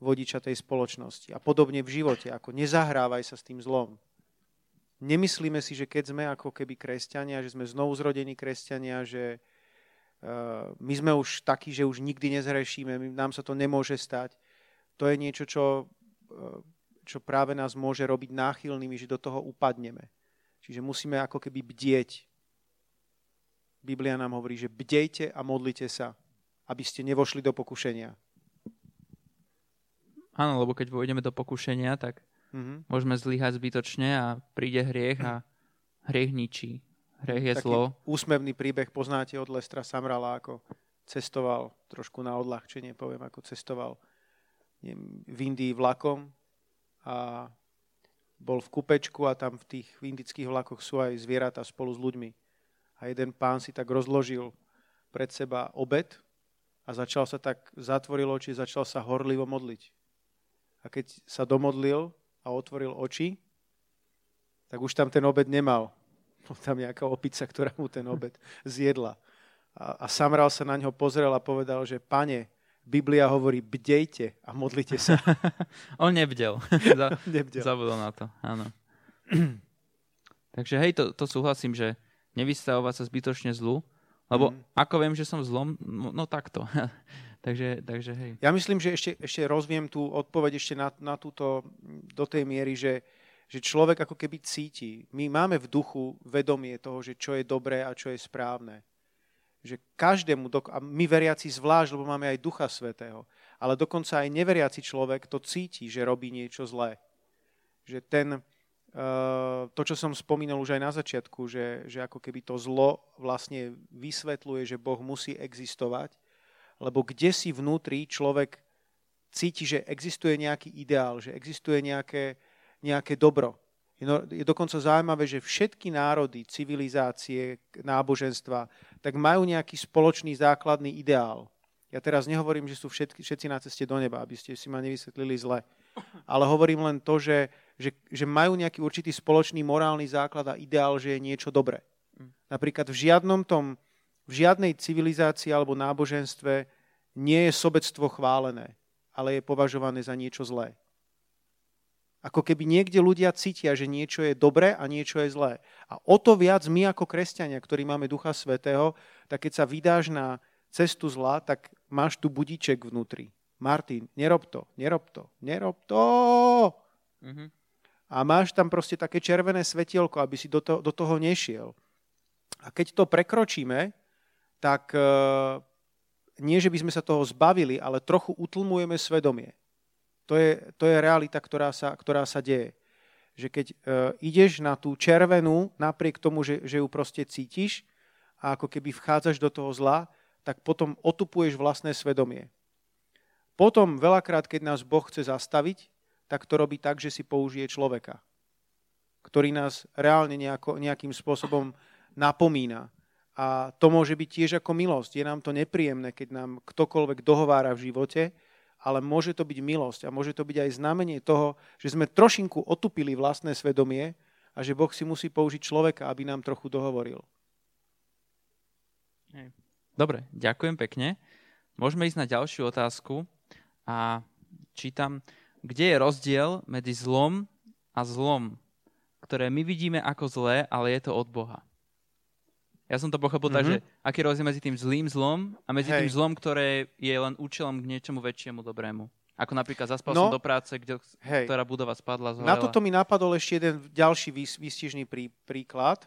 vodiča tej spoločnosti. A podobne v živote, ako nezahrávaj sa s tým zlom. Nemyslíme si, že keď sme ako keby kresťania, že sme znovu zrodení kresťania, že uh, my sme už takí, že už nikdy nezhrešíme, nám sa to nemôže stať. To je niečo, čo, uh, čo práve nás môže robiť náchylnými, že do toho upadneme. Čiže musíme ako keby bdieť. Biblia nám hovorí, že bdejte a modlite sa, aby ste nevošli do pokušenia. Áno, lebo keď vojdeme do pokušenia, tak mm-hmm. môžeme zlyhať zbytočne a príde hriech a hriech ničí. Hriech je Taký zlo. úsmevný príbeh poznáte od Lestra Samrala, ako cestoval, trošku na odľahčenie poviem, ako cestoval v Indii vlakom a bol v kupečku a tam v tých indických vlakoch sú aj zvieratá spolu s ľuďmi. A jeden pán si tak rozložil pred seba obed a začal sa tak, zatvoril oči, začal sa horlivo modliť a keď sa domodlil a otvoril oči, tak už tam ten obed nemal. Bol tam nejaká opica, ktorá mu ten obed zjedla. A, a Samral sa na ňo pozrel a povedal, že pane, Biblia hovorí, bdejte a modlite sa. On nebdel. nebdel. Zabudol na to, áno. Takže hej, to, to súhlasím, že nevystavovať sa zbytočne zlu, Lebo mm. ako viem, že som zlom, no, no takto. takže, takže hej. Ja myslím, že ešte, ešte rozviem tú odpoveď ešte na, na túto, do tej miery, že, že človek ako keby cíti. My máme v duchu vedomie toho, že čo je dobré a čo je správne. Že každému, a my veriaci zvlášť, lebo máme aj Ducha Svetého, ale dokonca aj neveriaci človek to cíti, že robí niečo zlé. Že ten, eh, to, čo som spomínal už aj na začiatku, že, že ako keby to zlo vlastne vysvetľuje, že Boh musí existovať, lebo kde si vnútri človek cíti, že existuje nejaký ideál, že existuje nejaké, nejaké dobro. Je, no, je dokonca zaujímavé, že všetky národy, civilizácie, náboženstva, tak majú nejaký spoločný základný ideál. Ja teraz nehovorím, že sú všetky, všetci na ceste do neba, aby ste si ma nevysvetlili zle. Ale hovorím len to, že, že, že majú nejaký určitý spoločný morálny základ a ideál, že je niečo dobré. Mm. Napríklad v žiadnom tom, v žiadnej civilizácii alebo náboženstve nie je sobectvo chválené, ale je považované za niečo zlé. Ako keby niekde ľudia cítia, že niečo je dobré a niečo je zlé. A o to viac my ako kresťania, ktorí máme Ducha Svetého, tak keď sa vydáš na cestu zla, tak máš tu budíček vnútri. Martin, nerob to, nerob to, nerob to. Mm-hmm. A máš tam proste také červené svetielko, aby si do, to, do toho nešiel. A keď to prekročíme, tak e, nie, že by sme sa toho zbavili, ale trochu utlmujeme svedomie. To je, to je realita, ktorá sa, ktorá sa deje. Že keď e, ideš na tú červenú, napriek tomu, že, že ju proste cítiš a ako keby vchádzaš do toho zla, tak potom otupuješ vlastné svedomie. Potom veľakrát, keď nás Boh chce zastaviť, tak to robí tak, že si použije človeka, ktorý nás reálne nejako, nejakým spôsobom napomína. A to môže byť tiež ako milosť. Je nám to nepríjemné, keď nám ktokoľvek dohovára v živote, ale môže to byť milosť a môže to byť aj znamenie toho, že sme trošinku otupili vlastné svedomie a že Boh si musí použiť človeka, aby nám trochu dohovoril. Dobre, ďakujem pekne. Môžeme ísť na ďalšiu otázku a čítam, kde je rozdiel medzi zlom a zlom, ktoré my vidíme ako zlé, ale je to od Boha. Ja som to pochopil mm-hmm. tak, že aký je rozdiel medzi tým zlým zlom a medzi Hej. tým zlom, ktoré je len účelom k niečomu väčšiemu dobrému. Ako napríklad zaspal no, som do práce, kde, ktorá budova spadla, zhorela. Na toto mi napadol ešte jeden ďalší výstižný prí, príklad.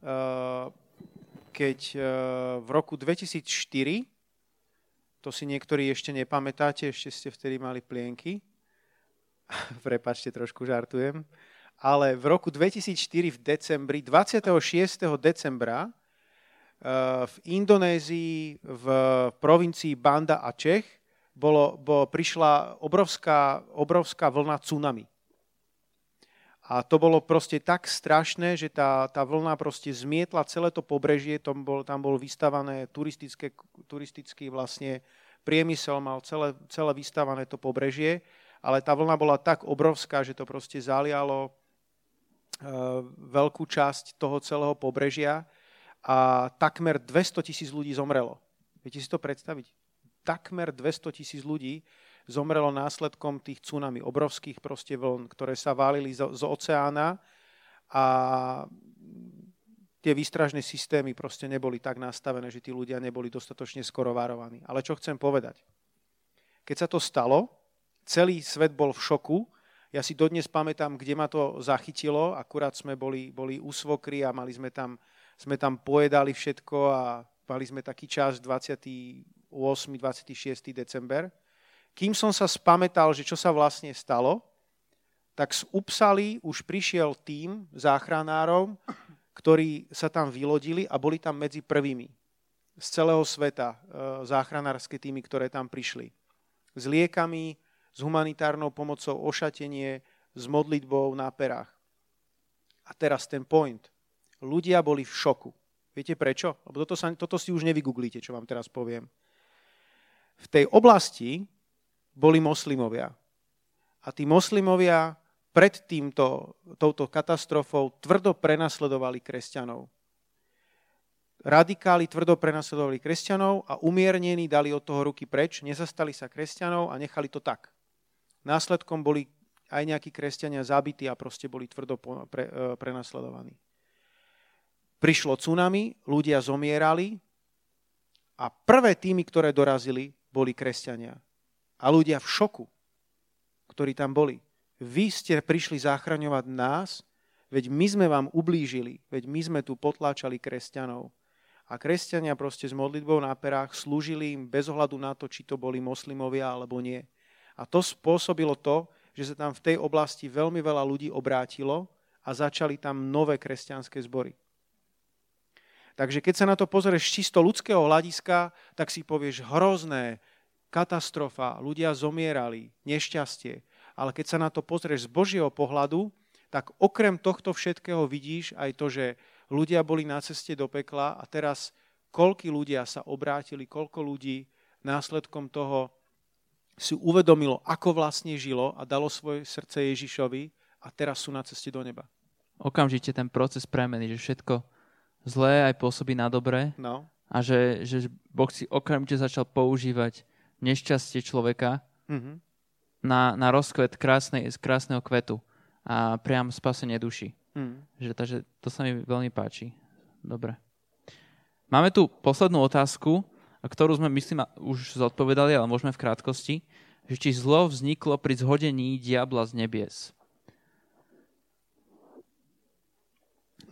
Uh, keď e, v roku 2004, to si niektorí ešte nepamätáte, ešte ste vtedy mali plienky, prepačte, trošku žartujem, ale v roku 2004 v decembri, 26. decembra, v Indonézii, v provincii Banda a Čech, bolo, bolo, prišla obrovská, obrovská vlna tsunami. A to bolo proste tak strašné, že tá, tá vlna proste zmietla celé to pobrežie, tam bol, tam bol vystavané turistické, turistický vlastne priemysel, mal celé, celé vystavané to pobrežie, ale tá vlna bola tak obrovská, že to proste zalialo e, veľkú časť toho celého pobrežia a takmer 200 tisíc ľudí zomrelo. Viete si to predstaviť? Takmer 200 tisíc ľudí zomrelo následkom tých tsunami, obrovských proste vln, ktoré sa válili z, z oceána a tie výstražné systémy proste neboli tak nastavené, že tí ľudia neboli dostatočne skoro varovaní. Ale čo chcem povedať? Keď sa to stalo, celý svet bol v šoku. Ja si dodnes pamätám, kde ma to zachytilo. Akurát sme boli, boli u svokry a mali sme tam, sme tam pojedali všetko a mali sme taký čas 28. 26. december. Kým som sa spametal, že čo sa vlastne stalo, tak z Upsaly už prišiel tým záchranárov, ktorí sa tam vylodili a boli tam medzi prvými z celého sveta e, záchranárske týmy, ktoré tam prišli. S liekami, s humanitárnou pomocou, ošatenie, s modlitbou na perách. A teraz ten point. Ľudia boli v šoku. Viete prečo? Lebo toto, sa, toto si už nevygooglíte, čo vám teraz poviem. V tej oblasti, boli moslimovia. A tí moslimovia pred týmto, touto katastrofou tvrdo prenasledovali kresťanov. Radikáli tvrdo prenasledovali kresťanov a umiernení dali od toho ruky preč, nezastali sa kresťanov a nechali to tak. Následkom boli aj nejakí kresťania zabití a proste boli tvrdo pre, e, prenasledovaní. Prišlo tsunami, ľudia zomierali A prvé týmy, ktoré dorazili, boli kresťania. A ľudia v šoku, ktorí tam boli. Vy ste prišli zachraňovať nás, veď my sme vám ublížili, veď my sme tu potláčali kresťanov. A kresťania proste s modlitbou na perách slúžili im bez ohľadu na to, či to boli moslimovia alebo nie. A to spôsobilo to, že sa tam v tej oblasti veľmi veľa ľudí obrátilo a začali tam nové kresťanské zbory. Takže keď sa na to pozrieš čisto ľudského hľadiska, tak si povieš hrozné, katastrofa, ľudia zomierali, nešťastie. Ale keď sa na to pozrieš z Božieho pohľadu, tak okrem tohto všetkého vidíš aj to, že ľudia boli na ceste do pekla a teraz koľky ľudia sa obrátili, koľko ľudí následkom toho si uvedomilo, ako vlastne žilo a dalo svoje srdce Ježišovi a teraz sú na ceste do neba. Okamžite ten proces premeny, že všetko zlé aj pôsobí na dobré. No. A že, že Boh si okamžite začal používať nešťastie človeka mm-hmm. na, na rozkvet krásnej, krásneho kvetu a priam spasenie duši. Mm. Že, takže to sa mi veľmi páči. Dobre. Máme tu poslednú otázku, ktorú sme, myslím, už zodpovedali, ale môžeme v krátkosti, že či zlo vzniklo pri zhodení diabla z nebies.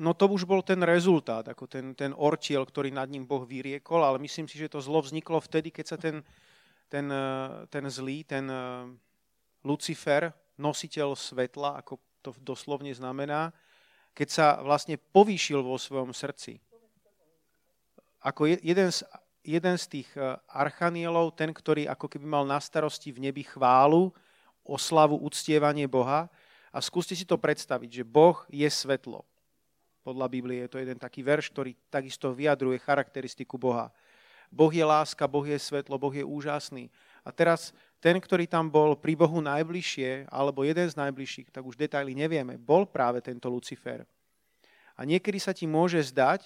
No to už bol ten rezultát, ako ten, ten ortiel, ktorý nad ním Boh vyriekol, ale myslím si, že to zlo vzniklo vtedy, keď sa ten, ten, eh, ten zlý, ten eh, Lucifer, nositeľ svetla, ako to doslovne znamená, keď sa vlastne povýšil vo svojom srdci. Ako jeden z, jeden z tých eh, archanielov, ten, ktorý ako keby mal na starosti v nebi chválu, oslavu, uctievanie Boha. A skúste si to predstaviť, že Boh je svetlo podľa Biblie. Je to jeden taký verš, ktorý takisto vyjadruje charakteristiku Boha. Boh je láska, Boh je svetlo, Boh je úžasný. A teraz ten, ktorý tam bol pri Bohu najbližšie, alebo jeden z najbližších, tak už detaily nevieme, bol práve tento Lucifer. A niekedy sa ti môže zdať,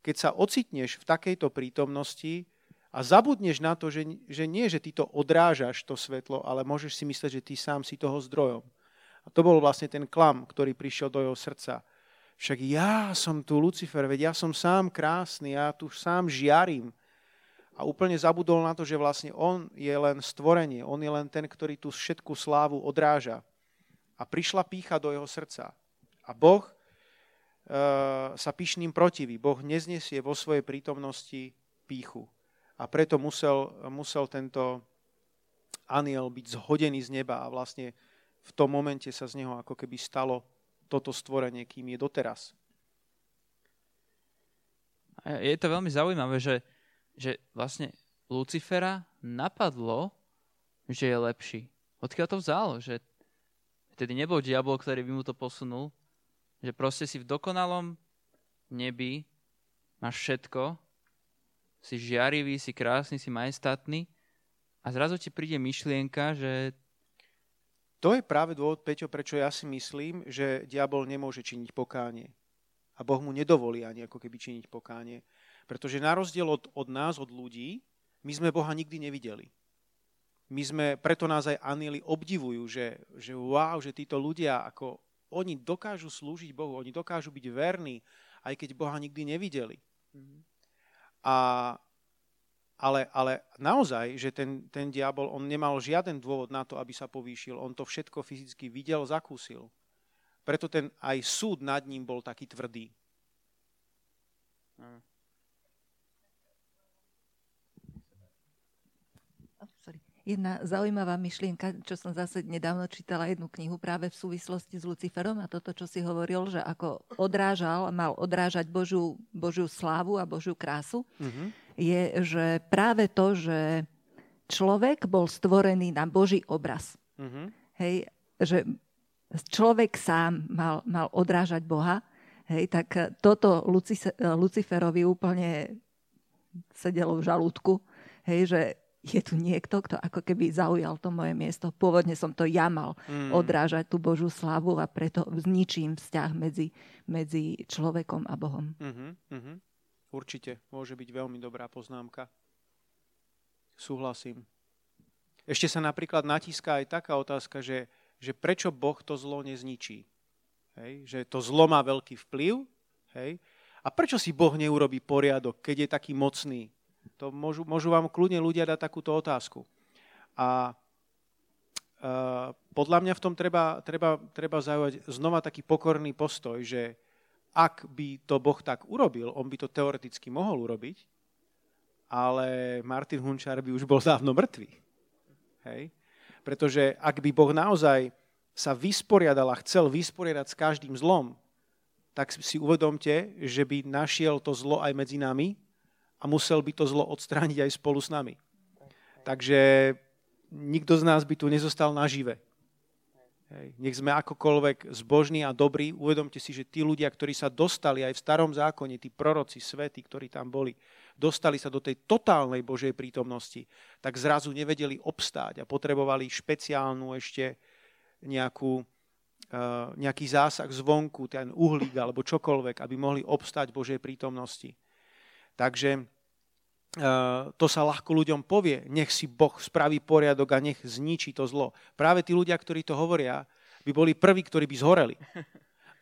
keď sa ocitneš v takejto prítomnosti a zabudneš na to, že, že nie, že ty to odrážaš, to svetlo, ale môžeš si mysleť, že ty sám si toho zdrojom. A to bol vlastne ten klam, ktorý prišiel do jeho srdca však ja som tu Lucifer, veď ja som sám krásny, ja tu sám žiarím. A úplne zabudol na to, že vlastne on je len stvorenie, on je len ten, ktorý tú všetku slávu odráža. A prišla pícha do jeho srdca. A Boh e, sa pyšným protiví. Boh neznesie vo svojej prítomnosti píchu. A preto musel, musel tento aniel byť zhodený z neba a vlastne v tom momente sa z neho ako keby stalo toto stvorenie, kým je doteraz. Je to veľmi zaujímavé, že, že vlastne Lucifera napadlo, že je lepší. Odkiaľ to vzal? Že vtedy nebol diabol, ktorý by mu to posunul. Že proste si v dokonalom nebi máš všetko, si žiarivý, si krásny, si majestátny a zrazu ti príde myšlienka, že to je práve dôvod, Peťo, prečo ja si myslím, že diabol nemôže činiť pokánie. A Boh mu nedovolí ani ako keby činiť pokánie. Pretože na rozdiel od, od nás, od ľudí, my sme Boha nikdy nevideli. My sme, preto nás aj anieli obdivujú, že, že wow, že títo ľudia, ako oni dokážu slúžiť Bohu, oni dokážu byť verní, aj keď Boha nikdy nevideli. Mm-hmm. A ale, ale naozaj, že ten, ten diabol, on nemal žiaden dôvod na to, aby sa povýšil. On to všetko fyzicky videl, zakúsil. Preto ten aj súd nad ním bol taký tvrdý. Jedna zaujímavá myšlienka, čo som zase nedávno čítala jednu knihu práve v súvislosti s Luciferom a toto, čo si hovoril, že ako odrážal, mal odrážať Božiu, Božiu slávu a Božiu krásu. Mm-hmm je, že práve to, že človek bol stvorený na Boží obraz. Mm-hmm. Hej, že človek sám mal, mal odrážať Boha, hej, tak toto Luciferovi úplne sedelo v žalúdku, hej, že je tu niekto, kto ako keby zaujal to moje miesto. Pôvodne som to ja mal mm. odrážať tú Božú slavu a preto zničím vzťah medzi, medzi človekom a Bohom. Mm-hmm, mm-hmm. Určite môže byť veľmi dobrá poznámka. Súhlasím. Ešte sa napríklad natíska aj taká otázka, že, že prečo Boh to zlo nezničí. Hej? Že to zlo má veľký vplyv. Hej? A prečo si Boh neurobí poriadok, keď je taký mocný? To môžu, môžu vám kľudne ľudia dať takúto otázku. A uh, podľa mňa v tom treba, treba, treba zaujať znova taký pokorný postoj, že ak by to Boh tak urobil, on by to teoreticky mohol urobiť, ale Martin Hunčár by už bol dávno mŕtvý. Hej? Pretože ak by Boh naozaj sa vysporiadal a chcel vysporiadať s každým zlom, tak si uvedomte, že by našiel to zlo aj medzi nami a musel by to zlo odstrániť aj spolu s nami. Takže nikto z nás by tu nezostal nažive. Hej. Nech sme akokoľvek zbožní a dobrí, uvedomte si, že tí ľudia, ktorí sa dostali aj v starom zákone, tí proroci, svety, ktorí tam boli, dostali sa do tej totálnej Božej prítomnosti, tak zrazu nevedeli obstáť a potrebovali špeciálnu ešte nejakú Eh, nejaký zásah zvonku, ten uhlík alebo čokoľvek, aby mohli obstať v Božej prítomnosti. Takže to sa ľahko ľuďom povie, nech si Boh spraví poriadok a nech zničí to zlo. Práve tí ľudia, ktorí to hovoria, by boli prví, ktorí by zhoreli.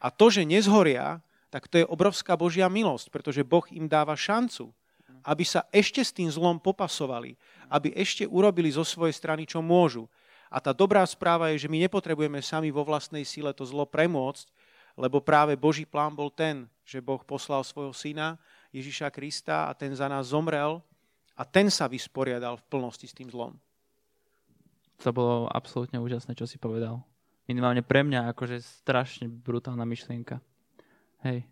A to, že nezhoria, tak to je obrovská Božia milosť, pretože Boh im dáva šancu, aby sa ešte s tým zlom popasovali, aby ešte urobili zo svojej strany, čo môžu. A tá dobrá správa je, že my nepotrebujeme sami vo vlastnej sile to zlo premôcť, lebo práve Boží plán bol ten, že Boh poslal svojho syna Ježiša Krista a ten za nás zomrel a ten sa vysporiadal v plnosti s tým zlom. To bolo absolútne úžasné, čo si povedal. Minimálne pre mňa akože strašne brutálna myšlienka. Hej.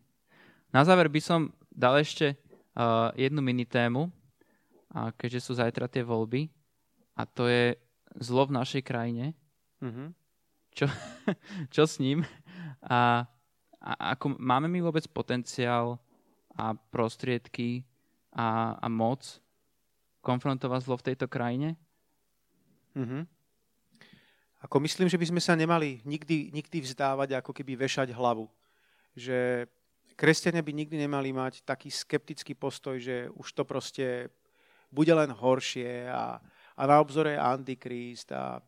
Na záver by som dal ešte uh, jednu mini tému, uh, keďže sú zajtra tie voľby. A to je zlo v našej krajine, mm-hmm. čo, čo s ním a, a ako máme my vôbec potenciál a prostriedky a, a moc konfrontovať zlo v tejto krajine? Mm-hmm. Ako myslím, že by sme sa nemali nikdy, nikdy vzdávať, ako keby vešať hlavu. Že kresťania by nikdy nemali mať taký skeptický postoj, že už to proste bude len horšie a, a na obzore je Antikrist a,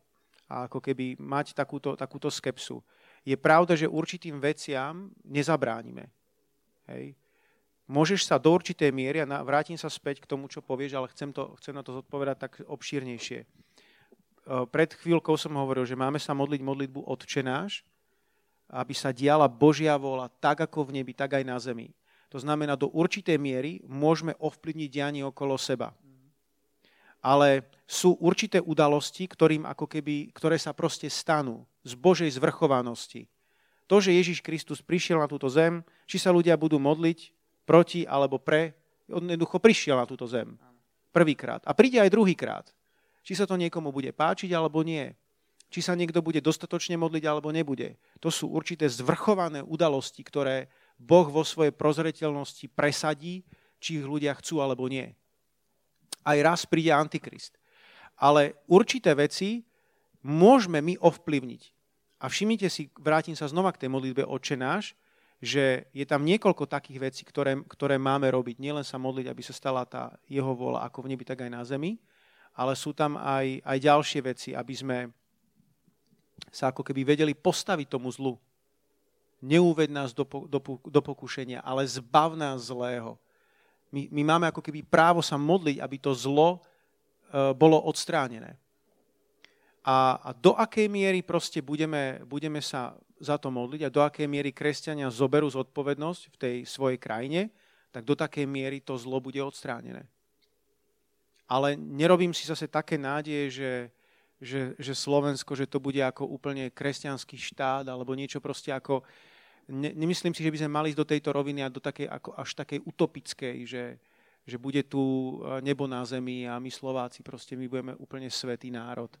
a ako keby mať takúto, takúto skepsu. Je pravda, že určitým veciam nezabránime. Hej. Môžeš sa do určitej miery, a vrátim sa späť k tomu, čo povieš, ale chcem, to, chcem na to zodpovedať tak obšírnejšie. E, pred chvíľkou som hovoril, že máme sa modliť modlitbu odčenáš, aby sa diala Božia vola tak ako v nebi, tak aj na zemi. To znamená, do určitej miery môžeme ovplyvniť dianie okolo seba ale sú určité udalosti, ktorým ako keby, ktoré sa proste stanú z Božej zvrchovanosti. To, že Ježiš Kristus prišiel na túto zem, či sa ľudia budú modliť proti alebo pre, on jednoducho prišiel na túto zem. Prvýkrát. A príde aj druhýkrát. Či sa to niekomu bude páčiť alebo nie. Či sa niekto bude dostatočne modliť alebo nebude. To sú určité zvrchované udalosti, ktoré Boh vo svojej prozreteľnosti presadí, či ich ľudia chcú alebo nie aj raz príde Antikrist. Ale určité veci môžeme my ovplyvniť. A všimnite si, vrátim sa znova k tej modlitbe Oče náš, že je tam niekoľko takých vecí, ktoré, ktoré máme robiť. Nielen sa modliť, aby sa stala tá jeho vola ako v nebi, tak aj na zemi, ale sú tam aj, aj ďalšie veci, aby sme sa ako keby vedeli postaviť tomu zlu. Neúved nás do, do, do pokušenia, ale zbav nás zlého. My, my máme ako keby právo sa modliť, aby to zlo e, bolo odstránené. A, a do akej miery proste budeme, budeme sa za to modliť a do akej miery kresťania zoberú zodpovednosť v tej svojej krajine, tak do takej miery to zlo bude odstránené. Ale nerobím si zase také nádeje, že, že, že Slovensko, že to bude ako úplne kresťanský štát alebo niečo proste ako, ne, nemyslím si, že by sme mali ísť do tejto roviny a do takej, ako až takej utopickej, že, že bude tu e, nebo na zemi a my Slováci proste my budeme úplne svetý národ.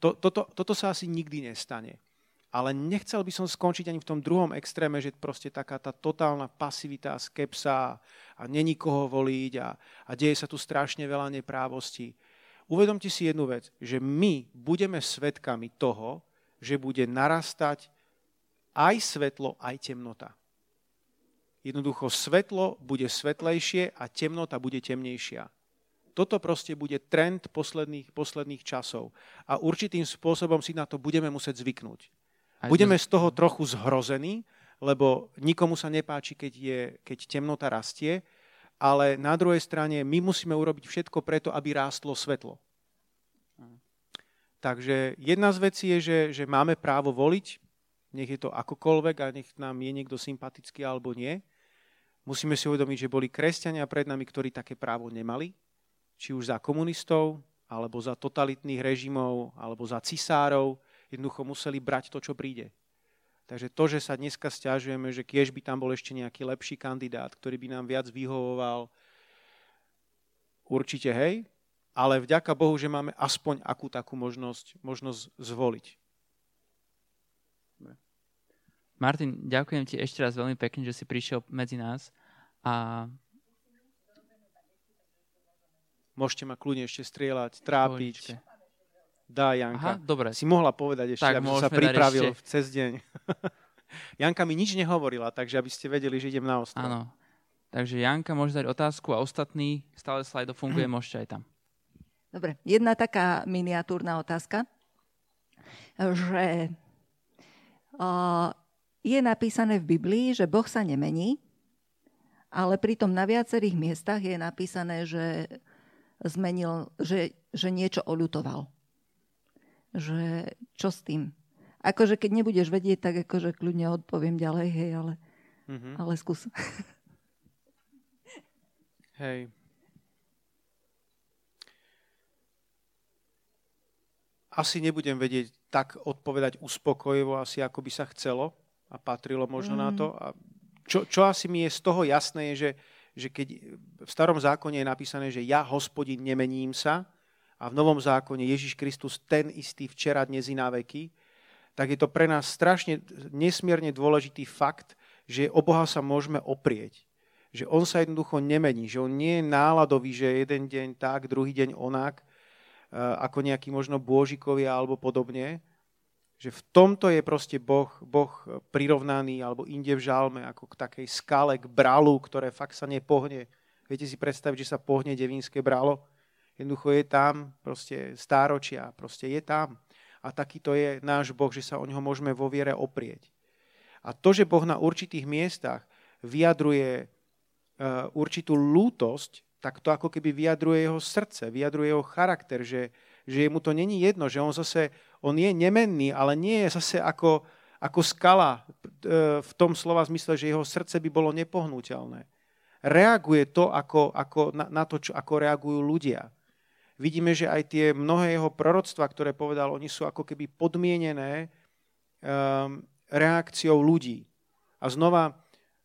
To, toto, toto sa asi nikdy nestane. Ale nechcel by som skončiť ani v tom druhom extréme, že proste taká tá totálna pasivita, skepsa a není koho voliť a, a deje sa tu strašne veľa neprávostí. Uvedomte si jednu vec, že my budeme svetkami toho, že bude narastať aj svetlo, aj temnota. Jednoducho svetlo bude svetlejšie a temnota bude temnejšia. Toto proste bude trend posledných, posledných časov. A určitým spôsobom si na to budeme musieť zvyknúť. Budeme z toho trochu zhrození, lebo nikomu sa nepáči, keď, je, keď temnota rastie, ale na druhej strane my musíme urobiť všetko preto, aby rástlo svetlo. Takže jedna z vecí je, že, že máme právo voliť, nech je to akokoľvek a nech nám je niekto sympatický alebo nie. Musíme si uvedomiť, že boli kresťania pred nami, ktorí také právo nemali, či už za komunistov, alebo za totalitných režimov, alebo za cisárov. Jednoducho museli brať to, čo príde. Takže to, že sa dneska stiažujeme, že kiež by tam bol ešte nejaký lepší kandidát, ktorý by nám viac vyhovoval, určite hej, ale vďaka Bohu, že máme aspoň akú takú možnosť, možnosť zvoliť. Martin, ďakujem ti ešte raz veľmi pekne, že si prišiel medzi nás a Môžete ma kľudne ešte strieľať, trápiť. Dá, Janka. Aha, dobre. Si mohla povedať ešte, tak, aby som sa pripravil ešte... cez deň. Janka mi nič nehovorila, takže aby ste vedeli, že idem na ostrov. Áno. Takže Janka môže dať otázku a ostatný, stále slajdo funguje, môžete aj tam. Dobre, jedna taká miniatúrna otázka, že uh, je napísané v Biblii, že Boh sa nemení, ale pritom na viacerých miestach je napísané, že zmenil, že, že niečo oľutoval. Že čo s tým? Akože keď nebudeš vedieť, tak akože kľudne odpoviem ďalej, hej, ale, mm-hmm. ale skús. Hej. Asi nebudem vedieť tak odpovedať uspokojivo, asi ako by sa chcelo a patrilo možno mm. na to. A čo, čo asi mi je z toho jasné, je, že že keď v starom zákone je napísané, že ja, hospodin, nemením sa, a v novom zákone Ježiš Kristus ten istý včera, dnes i na veky, tak je to pre nás strašne nesmierne dôležitý fakt, že o Boha sa môžeme oprieť. Že on sa jednoducho nemení, že on nie je náladový, že jeden deň tak, druhý deň onak, eh, ako nejaký možno bôžikovia alebo podobne, že v tomto je proste boh, boh prirovnaný alebo inde v žalme ako k takej skale, k bralu, ktoré fakt sa nepohne. Viete si predstaviť, že sa pohne devínske bralo? Jednoducho je tam proste stáročia, proste je tam. A takýto je náš Boh, že sa o neho môžeme vo viere oprieť. A to, že Boh na určitých miestach vyjadruje uh, určitú lútosť, tak to ako keby vyjadruje jeho srdce, vyjadruje jeho charakter, že, že mu to není jedno, že on zase on je nemenný, ale nie je zase ako, ako skala e, v tom slova zmysle, že jeho srdce by bolo nepohnutelné. Reaguje to ako, ako na, na to, čo, ako reagujú ľudia. Vidíme, že aj tie mnohé jeho proroctva, ktoré povedal, oni sú ako keby podmienené um, reakciou ľudí. A znova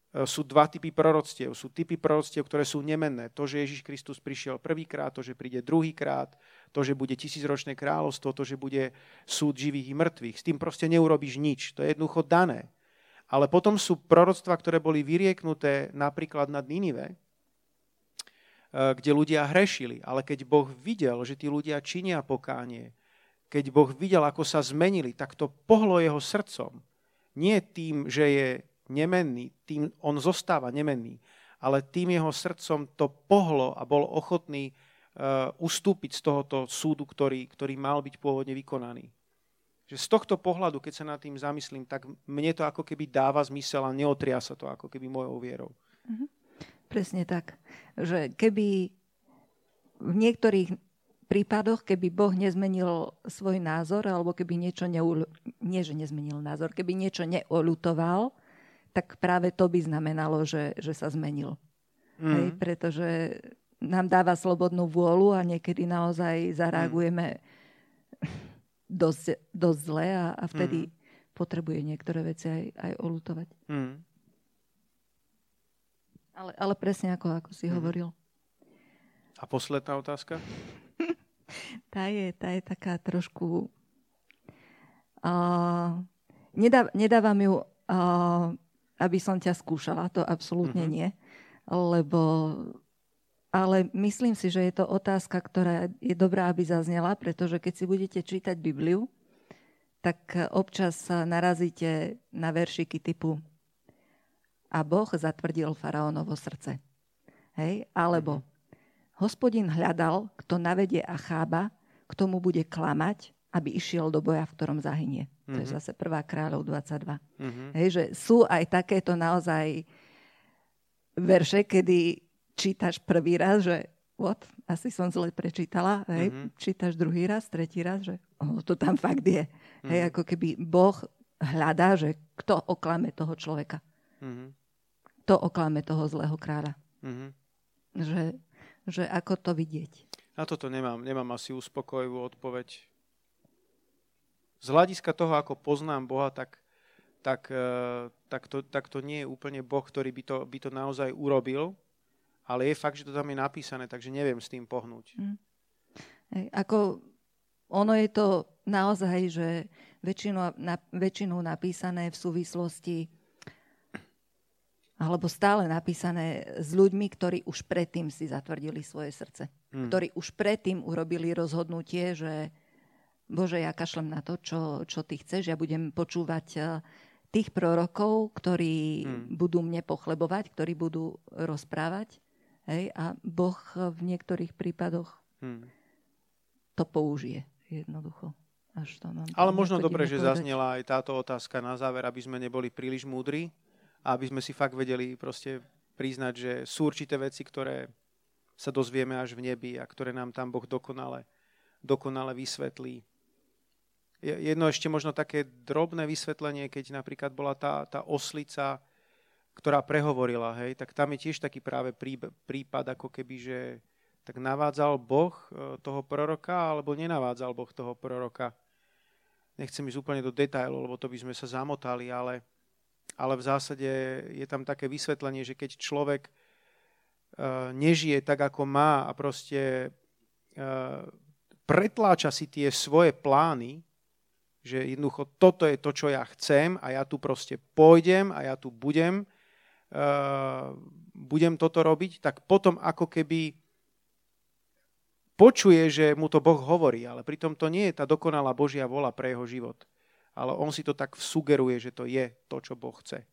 E, sú dva typy proroctiev. Sú typy proroctiev, ktoré sú nemenné. To, že Ježiš Kristus prišiel prvýkrát, to, že príde druhýkrát, to, že bude tisícročné kráľovstvo, to, že bude súd živých i mŕtvych. S tým proste neurobiš nič. To je jednoducho dané. Ale potom sú proroctva, ktoré boli vyrieknuté napríklad nad Ninive, e, kde ľudia hrešili. Ale keď Boh videl, že tí ľudia činia pokánie, keď Boh videl, ako sa zmenili, tak to pohlo jeho srdcom. Nie tým, že je nemenný, tým on zostáva nemenný, ale tým jeho srdcom to pohlo a bol ochotný ustúpiť z tohoto súdu, ktorý, ktorý mal byť pôvodne vykonaný. Že z tohto pohľadu, keď sa nad tým zamyslím, tak mne to ako keby dáva zmysel a neotria sa to ako keby mojou vierou. Mhm. Presne tak. Že keby v niektorých prípadoch, keby Boh nezmenil svoj názor, alebo keby niečo neul... nie, že nezmenil názor, keby niečo neolutoval, tak práve to by znamenalo, že, že sa zmenil. Mm. Hej, pretože nám dáva slobodnú vôľu a niekedy naozaj zareagujeme mm. dosť, dosť zle a, a vtedy mm. potrebuje niektoré veci aj, aj olutovať. Mm. Ale, ale presne ako, ako si mm. hovoril. A posledná otázka? tá, je, tá je taká trošku... Uh, nedá, nedávam ju uh, aby som ťa skúšala, to absolútne mm-hmm. nie. Lebo, ale myslím si, že je to otázka, ktorá je dobrá, aby zaznela, pretože keď si budete čítať Bibliu, tak občas narazíte na veršiky typu a Boh zatvrdil faraónovo srdce. Hej? Alebo mm-hmm. hospodin hľadal, kto navedie Achába, k tomu bude klamať aby išiel do boja, v ktorom zahynie. Mm-hmm. To je mhm. zase prvá kráľov 22. Mm-hmm. Hej, že sú aj takéto naozaj verše, kedy čítaš prvý raz, že what, asi som zle prečítala, hej, mm-hmm. čítaš druhý raz, tretí raz, že oh, to tam fakt je. Mm-hmm. Hej, ako keby Boh hľadá, že kto oklame toho človeka. Mm-hmm. Kto oklame toho zlého kráľa. Mm-hmm. Že, že ako to vidieť. Na toto nemám, nemám asi uspokojivú odpoveď. Z hľadiska toho, ako poznám Boha, tak, tak, eh, tak, to, tak to nie je úplne Boh, ktorý by to, by to naozaj urobil ale je fakt, že to tam je napísané, takže neviem s tým pohnúť. Mm. Ako ono je to naozaj, že väčšinu, na, väčšinu napísané v súvislosti alebo stále napísané s ľuďmi, ktorí už predtým si zatvrdili svoje srdce. Mm. Ktorí už predtým urobili rozhodnutie, že Bože, ja kašlem na to, čo, čo ty chceš, ja budem počúvať eh, tých prorokov, ktorí mm. budú mne pochlebovať, ktorí budú rozprávať. Hej? A Boh v niektorých prípadoch hmm. to použije jednoducho. Až to mám Ale možno dobre, že povedať. zaznela aj táto otázka na záver, aby sme neboli príliš múdri a aby sme si fakt vedeli proste priznať, že sú určité veci, ktoré sa dozvieme až v nebi a ktoré nám tam Boh dokonale, dokonale vysvetlí. Jedno ešte možno také drobné vysvetlenie, keď napríklad bola tá, tá oslica ktorá prehovorila, hej, tak tam je tiež taký práve prípad, ako keby, že tak navádzal Boh e, toho proroka, alebo nenavádzal Boh toho proroka. Nechcem ísť úplne do detajlov, lebo to by sme sa zamotali, ale, ale v zásade je tam také vysvetlenie, že keď človek uh, nežije tak, ako má a proste uh, pretláča si tie svoje plány, že jednoducho toto je to, čo ja chcem a ja tu proste pôjdem a ja tu budem, budem toto robiť, tak potom ako keby počuje, že mu to Boh hovorí, ale pritom to nie je tá dokonalá Božia vola pre jeho život. Ale on si to tak sugeruje, že to je to, čo Boh chce.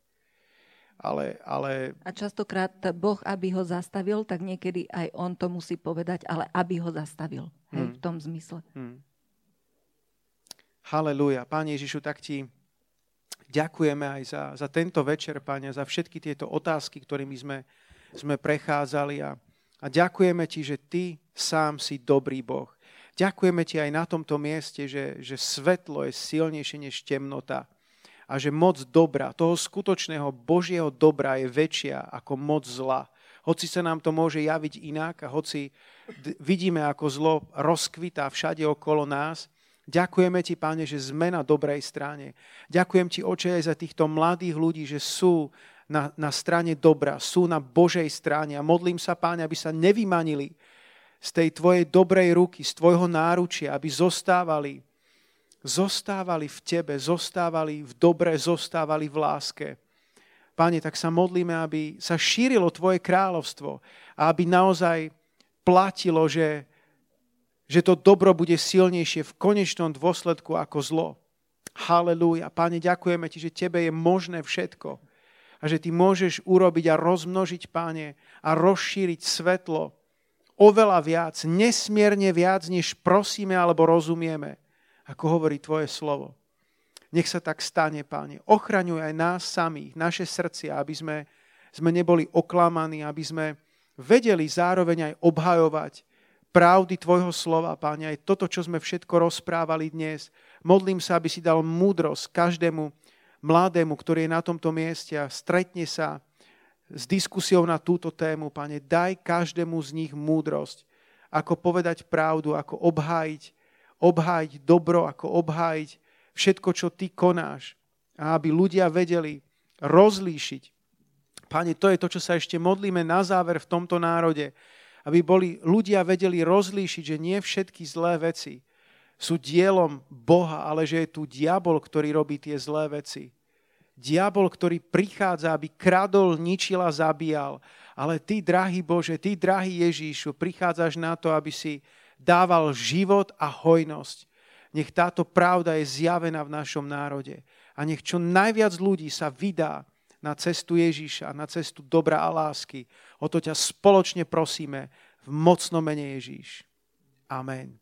Ale, ale... A častokrát Boh, aby ho zastavil, tak niekedy aj on to musí povedať, ale aby ho zastavil. Hej, hmm. v tom zmysle. Hmm. Halelúja. Pán Ježišu, tak ti ďakujeme aj za, za tento večer, Pane, za všetky tieto otázky, ktorými sme, sme prechádzali a, a ďakujeme Ti, že Ty sám si dobrý Boh. Ďakujeme Ti aj na tomto mieste, že, že svetlo je silnejšie než temnota a že moc dobra, toho skutočného Božieho dobra je väčšia ako moc zla. Hoci sa nám to môže javiť inak a hoci vidíme, ako zlo rozkvitá všade okolo nás, Ďakujeme Ti, Páne, že sme na dobrej strane. Ďakujem Ti, Oče, aj za týchto mladých ľudí, že sú na, na strane dobra, sú na Božej strane. A modlím sa, Páne, aby sa nevymanili z tej Tvojej dobrej ruky, z Tvojho náručia, aby zostávali, zostávali v Tebe, zostávali v dobre, zostávali v láske. Páne, tak sa modlíme, aby sa šírilo Tvoje kráľovstvo a aby naozaj platilo, že, že to dobro bude silnejšie v konečnom dôsledku ako zlo. Halelúja. Páne, ďakujeme Ti, že Tebe je možné všetko a že Ty môžeš urobiť a rozmnožiť, Páne, a rozšíriť svetlo oveľa viac, nesmierne viac, než prosíme alebo rozumieme, ako hovorí Tvoje slovo. Nech sa tak stane, Páne. Ochraňuj aj nás samých, naše srdcia, aby sme, sme neboli oklamaní, aby sme vedeli zároveň aj obhajovať pravdy Tvojho slova, Páne, aj toto, čo sme všetko rozprávali dnes. Modlím sa, aby si dal múdrosť každému mladému, ktorý je na tomto mieste a stretne sa s diskusiou na túto tému. Pane, daj každému z nich múdrosť, ako povedať pravdu, ako obhájiť, obhájiť dobro, ako obhájiť všetko, čo Ty konáš. A aby ľudia vedeli rozlíšiť. Pane, to je to, čo sa ešte modlíme na záver v tomto národe, aby boli ľudia vedeli rozlíšiť, že nie všetky zlé veci sú dielom Boha, ale že je tu diabol, ktorý robí tie zlé veci. Diabol, ktorý prichádza, aby kradol, ničil a zabíjal. Ale ty, drahý Bože, ty, drahý Ježíšu, prichádzaš na to, aby si dával život a hojnosť. Nech táto pravda je zjavená v našom národe. A nech čo najviac ľudí sa vydá na cestu Ježíša, na cestu dobra a lásky. O to ťa spoločne prosíme v mocnom mene Ježíš. Amen.